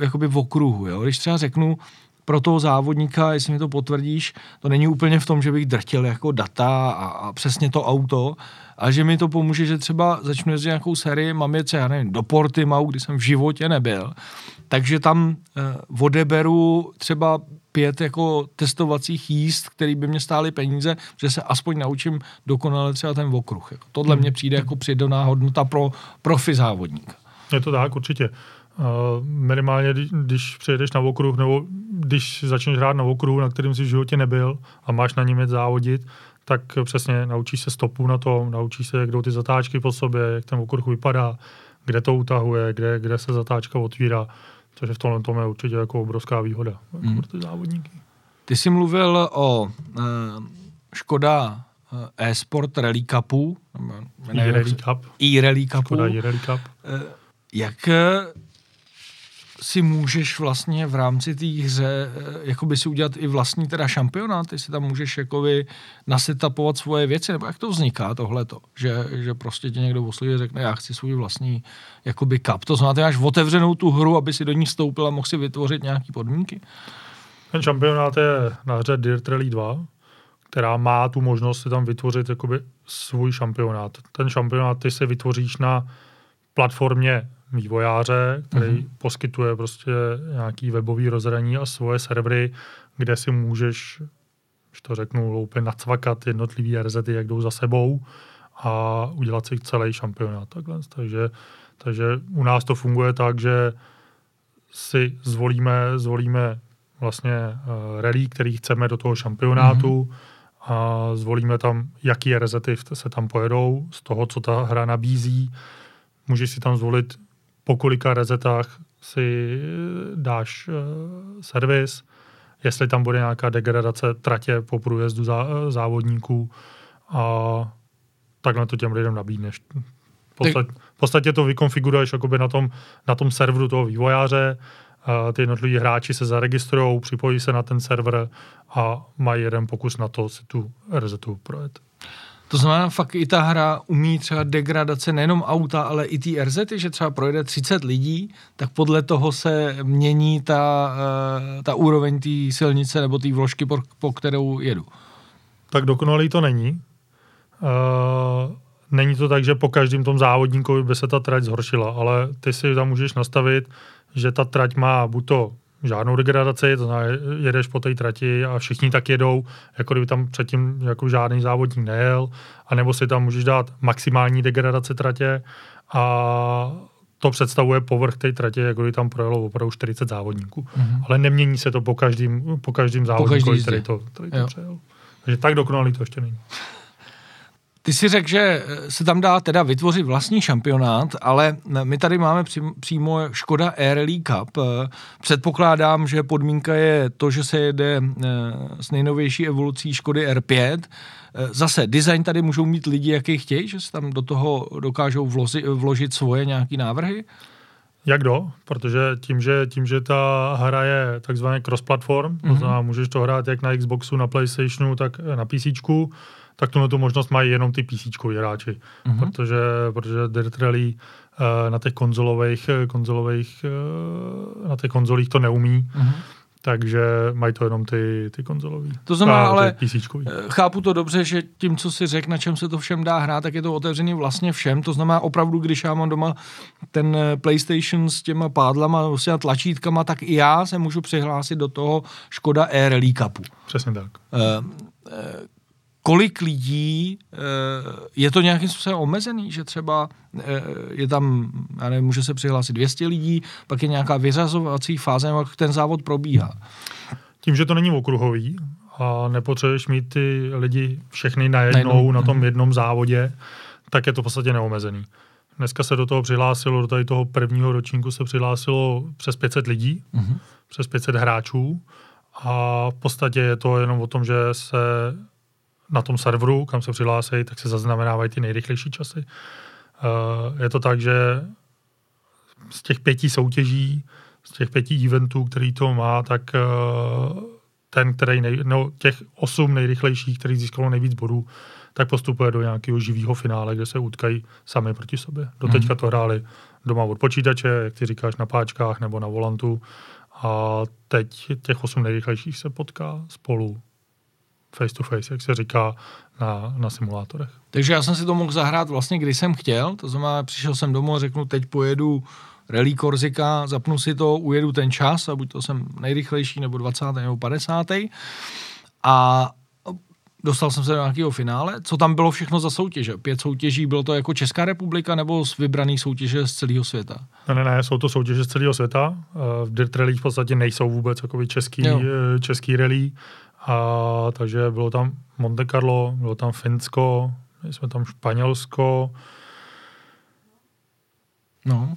S2: jakoby v okruhu. Jo? Když třeba řeknu, pro toho závodníka, jestli mi to potvrdíš, to není úplně v tom, že bych drtil jako data a, a přesně to auto, a že mi to pomůže, že třeba začnu jezdit nějakou sérii, mám jet, já nevím, do Portimau, kdy jsem v životě nebyl, takže tam eh, odeberu třeba pět jako testovacích jízd, který by mě stály peníze, že se aspoň naučím dokonale třeba ten okruh. Jako, tohle hmm. mně přijde jako přidaná hodnota pro profi závodníka.
S1: Je to tak, určitě. Minimálně, když přijedeš na okruh, nebo když začneš hrát na okruhu, na kterým jsi v životě nebyl a máš na něm jet závodit, tak přesně naučíš se stopu na tom, naučíš se, jak jdou ty zatáčky po sobě, jak ten okruh vypadá, kde to utahuje, kde, kde se zatáčka otvírá. Takže v tomhle tom je určitě jako obrovská výhoda jako mm. pro ty závodníky.
S2: Ty jsi mluvil o uh, Škoda uh, e-sport Rally Cupu.
S1: E-Rally Cup.
S2: E-Rally Cupu.
S1: Škoda e-Rally Cup.
S2: Uh, jak si můžeš vlastně v rámci té hře eh, jakoby si udělat i vlastní teda šampionát, ty si tam můžeš jakoby nasetapovat svoje věci, nebo jak to vzniká tohleto, že, že prostě ti někdo osloví řekne, já chci svůj vlastní jakoby cup. To znamená, ty máš otevřenou tu hru, aby si do ní vstoupil a mohl si vytvořit nějaké podmínky.
S1: Ten šampionát je na hře Dirt Rally 2, která má tu možnost si tam vytvořit jakoby svůj šampionát. Ten šampionát ty si vytvoříš na platformě vývojáře, který mm-hmm. poskytuje prostě nějaký webový rozhraní a svoje servery, kde si můžeš, když to řeknu, loupě nacvakat jednotlivý RZty, jak jdou za sebou a udělat si celý šampionát. Takhle. Takže, takže u nás to funguje tak, že si zvolíme, zvolíme vlastně uh, rally, který chceme do toho šampionátu mm-hmm. a zvolíme tam, jaký RZty se tam pojedou z toho, co ta hra nabízí. Můžeš si tam zvolit po kolika rezetách si dáš uh, servis, jestli tam bude nějaká degradace tratě po průjezdu zá, závodníků a takhle to těm lidem nabídneš. V podstatě, v podstatě to vykonfiguruješ jakoby na tom, na tom serveru toho vývojáře, ty jednotliví hráči se zaregistrují, připojí se na ten server a mají jeden pokus na to si tu rezetu projet.
S2: To znamená, fakt i ta hra umí třeba degradace nejenom auta, ale i ty RZ, že třeba projede 30 lidí, tak podle toho se mění ta, uh, ta úroveň té silnice nebo té vložky, po, po kterou jedu.
S1: Tak dokonalý to není. Uh, není to tak, že po každém tom závodníkovi by se ta trať zhoršila, ale ty si tam můžeš nastavit, že ta trať má buď to žádnou degradaci, to znamená, jedeš po té trati a všichni tak jedou, jako kdyby tam předtím jako žádný závodník nejel, anebo si tam můžeš dát maximální degradaci tratě a to představuje povrch té tratě, jako kdyby tam projelo opravdu 40 závodníků. Mm-hmm. Ale nemění se to po každém, po každém závodníku, který to, který to přejel. Takže tak dokonalý to ještě není.
S2: Ty si řekl, že se tam dá teda vytvořit vlastní šampionát, ale my tady máme přímo Škoda Air Rally Cup. Předpokládám, že podmínka je to, že se jede eh, s nejnovější evolucí Škody R5. Eh, zase design tady můžou mít lidi, jaký chtějí, že se tam do toho dokážou vložit, vložit svoje nějaké návrhy?
S1: Jak do? Protože tím, že, tím, že ta hra je takzvaně cross-platform, mm-hmm. to mhm. znamená, můžeš to hrát jak na Xboxu, na PlayStationu, tak na PC, tak tuhle tu možnost mají jenom ty PC hráči, mm-hmm. protože, protože Dirt Rally uh, na těch konzolových, konzolových uh, na těch konzolích to neumí, mm-hmm takže mají to jenom ty, ty konzolový.
S2: To znamená, ale eh, chápu to dobře, že tím, co si řekl, na čem se to všem dá hrát, tak je to otevřený vlastně všem. To znamená opravdu, když já mám doma ten PlayStation s těma pádlama, vlastně tlačítkama, tak i já se můžu přihlásit do toho Škoda Air Rally Cupu.
S1: Přesně tak. Uh,
S2: kolik lidí, eh, je to nějakým způsobem omezený, že třeba eh, je tam, já nevím, může se přihlásit 200 lidí, pak je nějaká vyřazovací fáze, jak ten závod probíhá.
S1: Tím, že to není okruhový a nepotřebuješ mít ty lidi všechny najednou na tom mhm. jednom závodě, tak je to v podstatě neomezený. Dneska se do toho přihlásilo, do tady toho prvního ročníku se přihlásilo přes 500 lidí, uh-huh. přes 500 hráčů a v podstatě je to jenom o tom, že se na tom serveru, kam se přihlásí, tak se zaznamenávají ty nejrychlejší časy. Eh, je to tak, že z těch pěti soutěží, z těch pěti eventů, který to má, tak eh, ten, který nej, no, těch osm nejrychlejších, který získalo nejvíc bodů, tak postupuje do nějakého živého finále, kde se utkají sami proti sobě. Doteďka mhm. to hráli doma od počítače, jak ty říkáš, na páčkách nebo na volantu. A teď těch osm nejrychlejších se potká spolu face to face, jak se říká na, na simulátorech.
S2: Takže já jsem si to mohl zahrát vlastně, když jsem chtěl, to znamená, přišel jsem domů a řeknu, teď pojedu Rally Korzika, zapnu si to, ujedu ten čas a buď to jsem nejrychlejší, nebo 20. nebo 50. A dostal jsem se do nějakého finále. Co tam bylo všechno za soutěže? Pět soutěží, bylo to jako Česká republika nebo z vybraných soutěže z celého světa?
S1: Ne, ne, ne, jsou to soutěže z celého světa. V Dirt Rally v podstatě nejsou vůbec jako český, jo. Eh, český rally. A, takže bylo tam Monte Carlo, bylo tam Finsko, měli jsme tam Španělsko.
S2: No.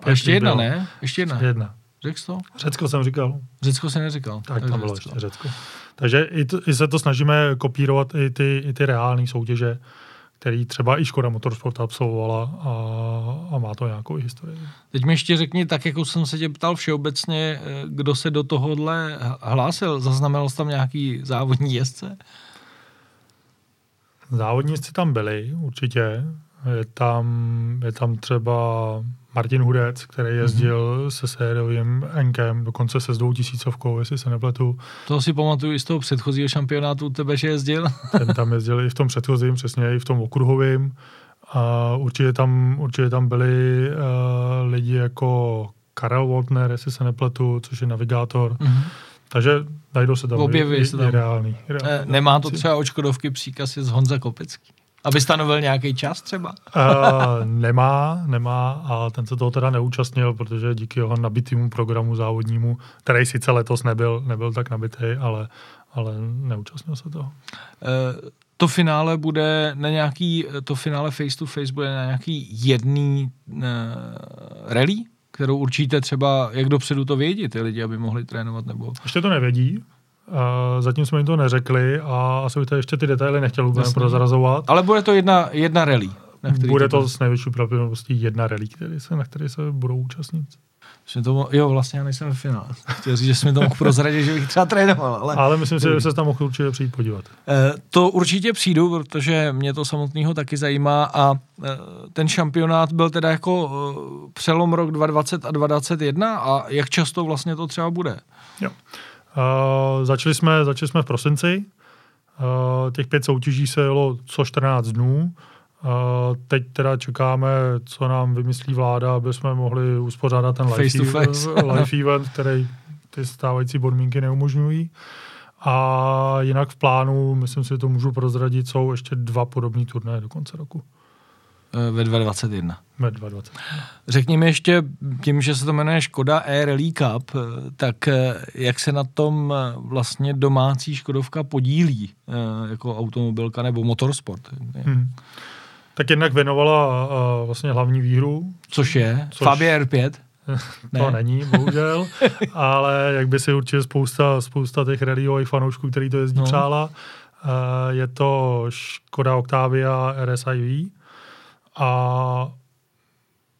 S2: A ještě jedna, bylo. ne? Ještě jedna.
S1: jedna.
S2: Řekl to?
S1: Řecko jsem říkal.
S2: Řecko se neříkal.
S1: Tak, tam bylo Řecko. ještě Řecko. Takže i, to, i se to snažíme kopírovat i ty, i ty reální soutěže, který třeba i Škoda Motorsport absolvovala a, a má to nějakou historii.
S2: Teď mi ještě řekni, tak jako jsem se tě ptal všeobecně, eh, kdo se do tohohle hlásil, zaznamenal jsi tam nějaký závodní jezdce?
S1: Závodníci tam byli, určitě. Je tam, je tam třeba Martin Hudec, který jezdil mm-hmm. se sériovým Enkem, dokonce se s dvou tisícovkou, jestli se nepletu.
S2: To si pamatuju i z toho předchozího šampionátu tebe, že jezdil. <laughs>
S1: Ten tam jezdil i v tom předchozím, přesně i v tom okruhovým. A určitě tam, určitě tam byli uh, lidi jako Karel Waltner, jestli se nepletu, což je navigátor. Mm-hmm. Takže najdou se tam.
S2: Objeví se tam.
S1: reálný, reálný.
S2: Eh, nemá to třeba očkodovky příkazy z Honza Kopecký? Aby stanovil nějaký čas třeba?
S1: uh, nemá, nemá a ten se toho teda neúčastnil, protože díky jeho nabitému programu závodnímu, který sice letos nebyl, nebyl tak nabitý, ale, ale neúčastnil se toho.
S2: Uh, to finále bude na nějaký, to finále face to face bude na nějaký jedný uh, rally, kterou určitě třeba, jak dopředu to vědí ty lidi, aby mohli trénovat nebo...
S1: Ještě to nevědí, zatím jsme jim to neřekli a asi to ještě ty detaily nechtěl úplně prozrazovat.
S2: Ale bude to jedna, jedna rally.
S1: Na bude to, to s největší pravděpodobností jedna rally, který se, na které se budou účastnit.
S2: To, jo, vlastně já nejsem v finále. <laughs> Chtěl říct, že jsme to mohl prozradit, že bych třeba trénoval. Ale,
S1: ale myslím si, že se tam mohl určitě přijít podívat.
S2: E, to určitě přijdu, protože mě to samotného taky zajímá a e, ten šampionát byl teda jako e, přelom rok 2020 a 2021 a jak často vlastně to třeba bude?
S1: Jo. Uh, začali, jsme, začali jsme v prosinci. Uh, těch pět soutěží se jelo co 14 dnů. Uh, teď teda čekáme, co nám vymyslí vláda, aby jsme mohli uspořádat ten
S2: face live, face. <laughs>
S1: live event, který ty stávající podmínky neumožňují. A jinak v plánu, myslím si, že to můžu prozradit, jsou ještě dva podobné turné do konce roku.
S2: Eh, ve 2021.
S1: Ve 2021.
S2: Řekni mi ještě, tím, že se to jmenuje Škoda e Rally Cup, eh, tak eh, jak se na tom vlastně domácí Škodovka podílí jako automobilka nebo motorsport? Hmm.
S1: Tak jednak věnovala vlastně hlavní výhru.
S2: Což je? Což... Fabia R5? <laughs>
S1: to ne. není, bohužel, <laughs> ale jak by si určitě spousta, spousta těch rallyových fanoušků, který to jezdí, no. přála. Je to Škoda Octavia RSIV, a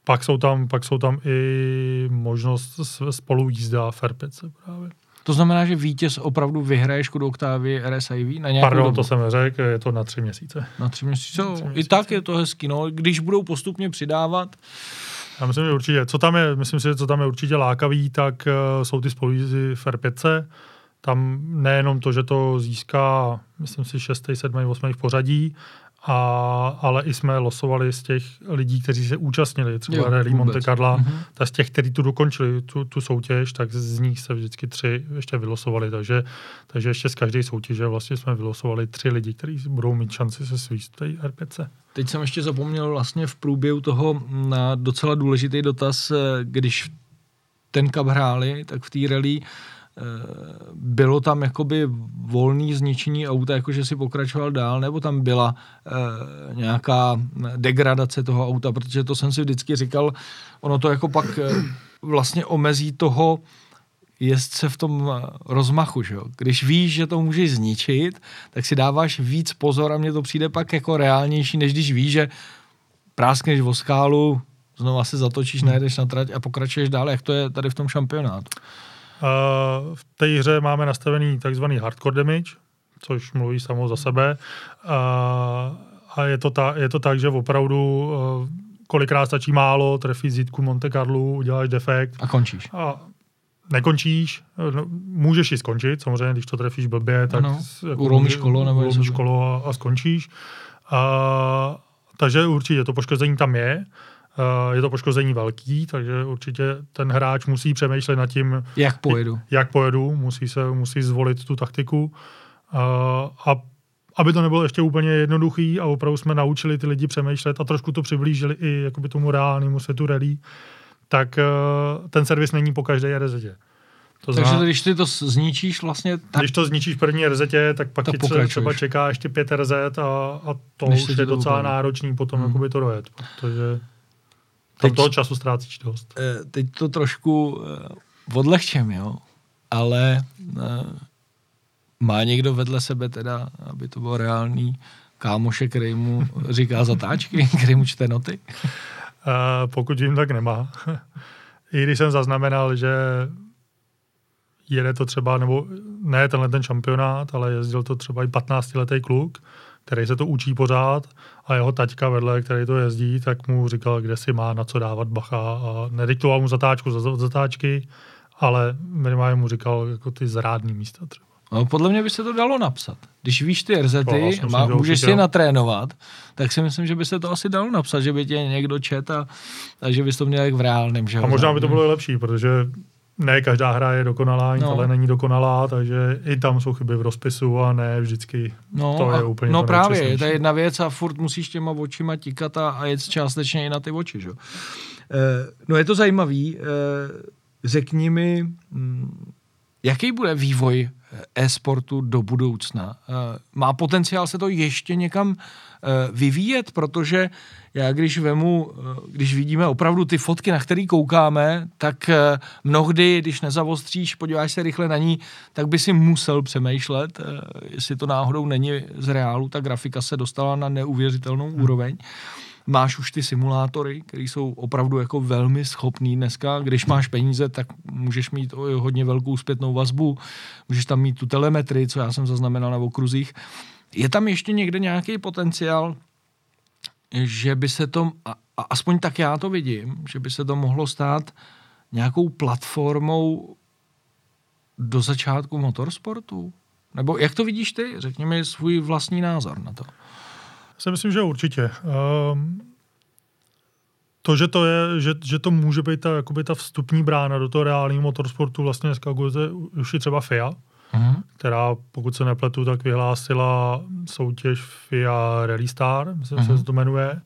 S1: pak jsou tam, pak jsou tam i možnost spolujízda v Fairpece právě.
S2: To znamená, že vítěz opravdu vyhraje Škodu Octavii RSIV na nějakou
S1: Pardon,
S2: dobu.
S1: to jsem řekl, je to na tři měsíce.
S2: Na tři měsíce, na tři měsíce. i tak je to hezký, no, když budou postupně přidávat.
S1: Já myslím, že určitě, co tam je, myslím si, že co tam je určitě lákavý, tak uh, jsou ty spolujízdy v R5. Tam nejenom to, že to získá, myslím si, 6., 7., 8. v pořadí, a, ale i jsme losovali z těch lidí, kteří se účastnili, třeba jo, Rally Monte Carlo, mm-hmm. tak z těch, kteří tu dokončili tu, tu soutěž, tak z nich se vždycky tři ještě vylosovali, takže, takže ještě z každé soutěže vlastně jsme vylosovali tři lidi, kteří budou mít šanci se svíst v té RPC.
S2: Teď jsem ještě zapomněl vlastně v průběhu toho na docela důležitý dotaz, když ten kap hráli, tak v té rally bylo tam jakoby volný zničení auta, jakože si pokračoval dál, nebo tam byla e, nějaká degradace toho auta, protože to jsem si vždycky říkal, ono to jako pak e, vlastně omezí toho jezdce v tom rozmachu, že jo? Když víš, že to můžeš zničit, tak si dáváš víc pozor a mně to přijde pak jako reálnější, než když víš, že práskneš o skálu, znova se zatočíš, najedeš na trať a pokračuješ dál, jak to je tady v tom šampionátu.
S1: V té hře máme nastavený takzvaný hardcore damage, což mluví samo za sebe. A je to, ta, je to tak, že opravdu uh, kolikrát stačí málo, trefí zítku Monte Carlo, uděláš defekt.
S2: A končíš.
S1: A nekončíš, no, můžeš ji skončit, samozřejmě, když to trefíš blbě, tak
S2: ano, jako ulomíš kolo, nebo
S1: ulomíš kolo a, a skončíš. Uh, takže určitě to poškození tam je. Eh, je to poškození velký, takže určitě ten hráč musí přemýšlet nad tím,
S2: jak pojedu.
S1: Jak pojedu, musí se musí zvolit tu taktiku. Eh, a aby to nebylo ještě úplně jednoduchý a opravdu jsme naučili ty lidi přemýšlet a trošku to přiblížili i jakoby tomu reálnému světu rally, tak eh, ten servis není po každé rezetě.
S2: To Takže znamená, když ty to zničíš vlastně...
S1: Tak... Když to zničíš v první rezetě, tak pak ti třeba čeká ještě pět rezet a, a to Než už je docela náročný potom hmm. jakoby to dojet, protože Teď, toho času ztrácíš dost.
S2: Eh, teď to trošku eh, odlehčem, jo, ale eh, má někdo vedle sebe teda, aby to bylo reálný, kámoše, který mu říká <laughs> zatáčky, který mu čte noty?
S1: Uh, pokud vím, tak nemá. <laughs> I když jsem zaznamenal, že jede to třeba, nebo ne tenhle ten šampionát, ale jezdil to třeba i 15-letý kluk, který se to učí pořád a jeho taťka vedle, který to jezdí, tak mu říkal, kde si má na co dávat bacha a nediktoval mu zatáčku za zatáčky, ale minimálně mu říkal jako ty zrádný místa třeba.
S2: No, podle mě by se to dalo napsat. Když víš ty RZty, má, můžeš si je natrénovat, tak si myslím, že by se to asi dalo napsat, že by tě někdo čet a, a že bys to měl jak v reálném. Že
S1: a možná by to bylo lepší, protože ne každá hra je dokonalá, no. ale není dokonalá, takže i tam jsou chyby v rozpisu a ne vždycky
S2: no,
S1: to
S2: je
S1: a, úplně
S2: No právě, to je jedna věc a furt musíš těma očima tikat a, a jet částečně i na ty oči. Že? E, no je to zajímavý. E, řekni mi, hm, jaký bude vývoj e-sportu do budoucna? E, má potenciál se to ještě někam e, vyvíjet, protože já když vemu, e, když vidíme opravdu ty fotky, na které koukáme, tak mnohdy, když nezavostříš, podíváš se rychle na ní, tak by si musel přemýšlet, jestli to náhodou není z reálu, ta grafika se dostala na neuvěřitelnou hmm. úroveň máš už ty simulátory, které jsou opravdu jako velmi schopný dneska. Když máš peníze, tak můžeš mít hodně velkou zpětnou vazbu, můžeš tam mít tu telemetrii, co já jsem zaznamenal na okruzích. Je tam ještě někde nějaký potenciál, že by se to, a, aspoň tak já to vidím, že by se to mohlo stát nějakou platformou do začátku motorsportu? Nebo jak to vidíš ty? Řekni mi svůj vlastní názor na to
S1: si myslím, že určitě. Um, to, že to je, že, že to může být ta, jakoby ta vstupní brána do toho reálného motorsportu, vlastně dneska už i třeba FIA, uh-huh. která, pokud se nepletu, tak vyhlásila soutěž FIA Rally Star, myslím, uh-huh. se to jmenuje,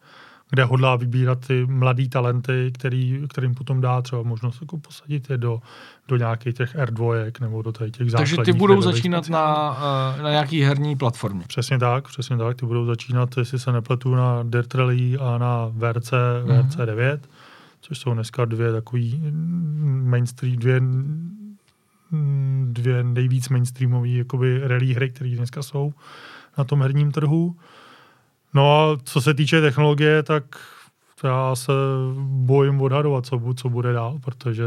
S1: kde hodlá vybírat ty mladý talenty, který, kterým potom dá třeba možnost jako posadit je do, do nějakých těch R2 nebo do těch základních.
S2: Takže ty budou začínat na, eh, na nějaký herní platformě.
S1: Přesně tak, přesně tak. Ty budou začínat, jestli se nepletu, na Dirt Rally a na VRC, mm-hmm. VRC 9, což jsou dneska dvě takový mainstream, dvě dvě nejvíc mainstreamové jakoby rally hry, které dneska jsou na tom herním trhu. No a co se týče technologie, tak já se bojím odhadovat, co, co bude dál, protože,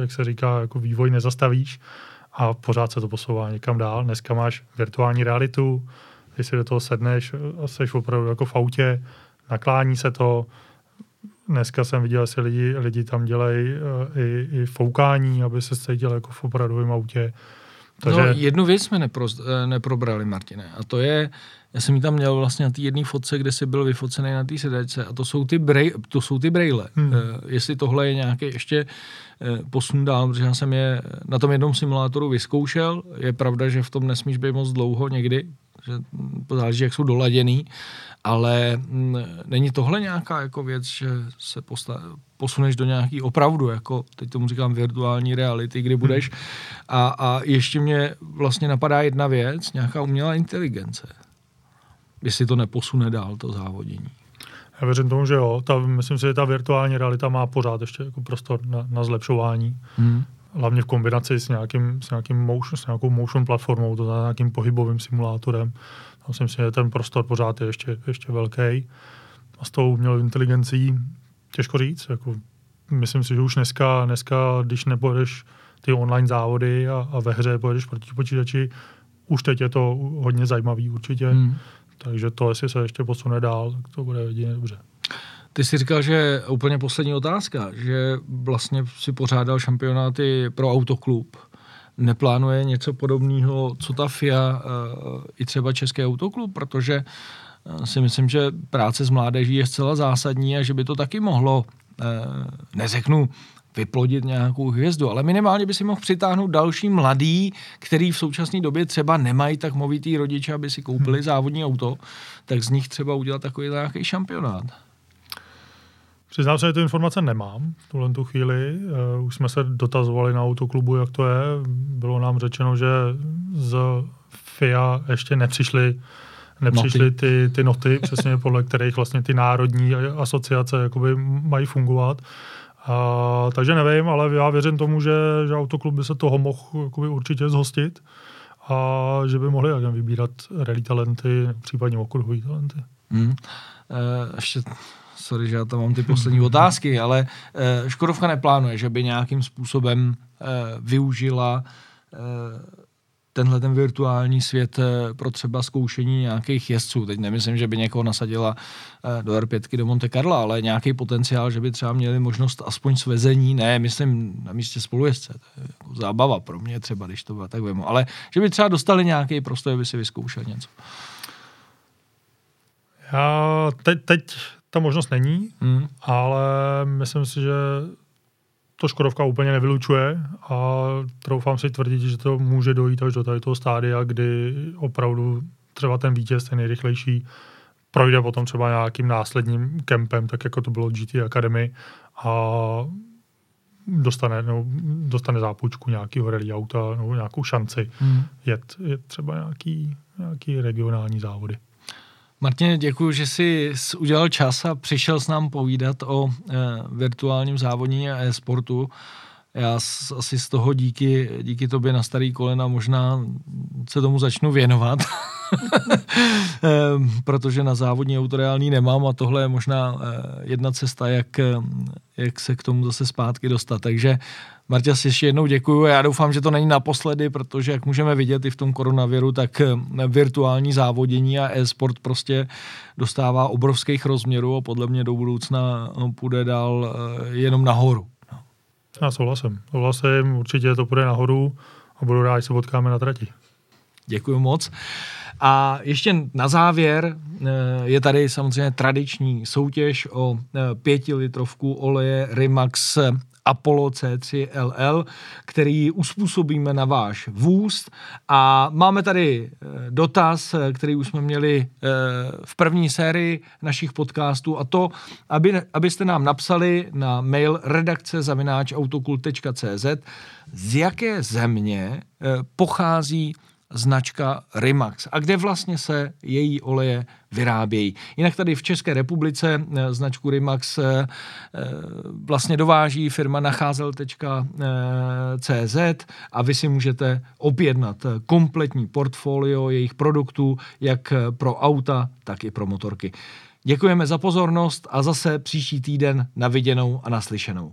S1: jak se říká, jako vývoj nezastavíš a pořád se to posouvá někam dál. Dneska máš virtuální realitu, když si do toho sedneš a jsi opravdu jako v autě, naklání se to. Dneska jsem viděl, že lidi, lidi tam dělají uh, i, i foukání, aby se cítil jako v opravdovém autě.
S2: Takže... No, jednu věc jsme nepro, eh, neprobrali, Martine, a to je, já jsem ji tam měl vlastně na té jedné fotce, kde jsi byl vyfocený na té sedačce a to jsou ty, brej, to jsou ty braille. Hmm. Uh, jestli tohle je nějaký ještě uh, posun dál, protože já jsem je na tom jednom simulátoru vyzkoušel. Je pravda, že v tom nesmíš být moc dlouho někdy, že záleží, jak jsou doladěný, ale mm, není tohle nějaká jako věc, že se posta- posuneš do nějaký opravdu, jako teď tomu říkám virtuální reality, kdy budeš. Hmm. A, a ještě mě vlastně napadá jedna věc, nějaká umělá inteligence jestli to neposune dál, to závodění.
S1: Já věřím tomu, že jo. Ta, myslím si, že ta virtuální realita má pořád ještě jako prostor na, na zlepšování. Hmm. Hlavně v kombinaci s, nějakým, s, nějakým motion, s nějakou motion platformou, to znamená nějakým pohybovým simulátorem. Myslím si, že ten prostor pořád je ještě, ještě velký. A s tou umělou inteligencí těžko říct. Jako, myslím si, že už dneska, dneska když nepojedeš ty online závody a, a ve hře pojedeš proti počítači, už teď je to hodně zajímavý určitě. Hmm. Takže to, jestli se ještě posune dál, tak to bude jedině dobře.
S2: Ty jsi říkal, že úplně poslední otázka, že vlastně si pořádal šampionáty pro autoklub. Neplánuje něco podobného, co ta FIA uh, i třeba Český autoklub, protože uh, si myslím, že práce s mládeží je zcela zásadní a že by to taky mohlo, uh, neřeknu, vyplodit nějakou hvězdu, ale minimálně by si mohl přitáhnout další mladý, který v současné době třeba nemají tak movitý rodiče, aby si koupili hmm. závodní auto, tak z nich třeba udělat takový nějaký šampionát.
S1: Přiznám se, že tu informace nemám v tuhle tu chvíli. Uh, už jsme se dotazovali na autoklubu, jak to je. Bylo nám řečeno, že z FIA ještě nepřišly nepřišly noty. Ty, ty noty, <laughs> přesně podle kterých vlastně ty národní asociace jakoby mají fungovat. A, takže nevím, ale já věřím tomu, že, že autoklub by se toho mohl jakoby, určitě zhostit a že by mohli vybírat rally talenty, případně okruhový talenty. Hmm.
S2: E, ještě sorry, že já tam mám ty poslední <laughs> otázky, ale e, Škodovka neplánuje, že by nějakým způsobem e, využila e, tenhle ten virtuální svět eh, pro třeba zkoušení nějakých jezdců. Teď nemyslím, že by někoho nasadila eh, do R5 do Monte Carlo, ale nějaký potenciál, že by třeba měli možnost aspoň svezení, ne, myslím na místě spolujezdce, to je jako zábava pro mě třeba, když to tak vemu, ale že by třeba dostali nějaký prostor, aby si vyzkoušel něco.
S1: Já teď, teď ta možnost není, hmm. ale myslím si, že to Škodovka úplně nevylučuje a troufám si tvrdit, že to může dojít až do tady toho stádia, kdy opravdu třeba ten vítěz, ten nejrychlejší, projde potom třeba nějakým následním kempem, tak jako to bylo GT Academy a dostane, no, dostane zápůjčku nějakého rally auta nebo nějakou šanci hmm. jet, jet třeba nějaký, nějaký regionální závody.
S2: Martin, děkuji, že jsi udělal čas a přišel s nám povídat o e, virtuálním závodní a e-sportu. Já asi z toho díky, díky tobě na starý kolena možná se tomu začnu věnovat, <laughs> ehm, protože na závodní auto reálný nemám a tohle je možná eh, jedna cesta, jak, jak se k tomu zase zpátky dostat. Takže Marta, si ještě jednou děkuju a já doufám, že to není naposledy, protože jak můžeme vidět i v tom koronaviru, tak eh, virtuální závodění a e-sport prostě dostává obrovských rozměrů a podle mě do budoucna eh, půjde dál jenom nahoru.
S1: Já souhlasím. Souhlasím, určitě to půjde nahoru a budu rád, že se potkáme na trati.
S2: Děkuji moc. A ještě na závěr eh, je tady samozřejmě tradiční soutěž o eh, pětilitrovku oleje Rimax Apollo C3 LL, který uspůsobíme na váš vůz. A máme tady eh, dotaz, eh, který už jsme měli eh, v první sérii našich podcastů a to, aby, abyste nám napsali na mail redakce zavináč autokult.cz z jaké země pochází značka Rimax a kde vlastně se její oleje vyrábějí. Jinak tady v České republice eh, značku Rimax eh, eh, vlastně dováží firma nacházel.cz a vy si můžete objednat kompletní portfolio jejich produktů, jak pro auta, tak i pro motorky. Děkujeme za pozornost a zase příští týden na viděnou a naslyšenou.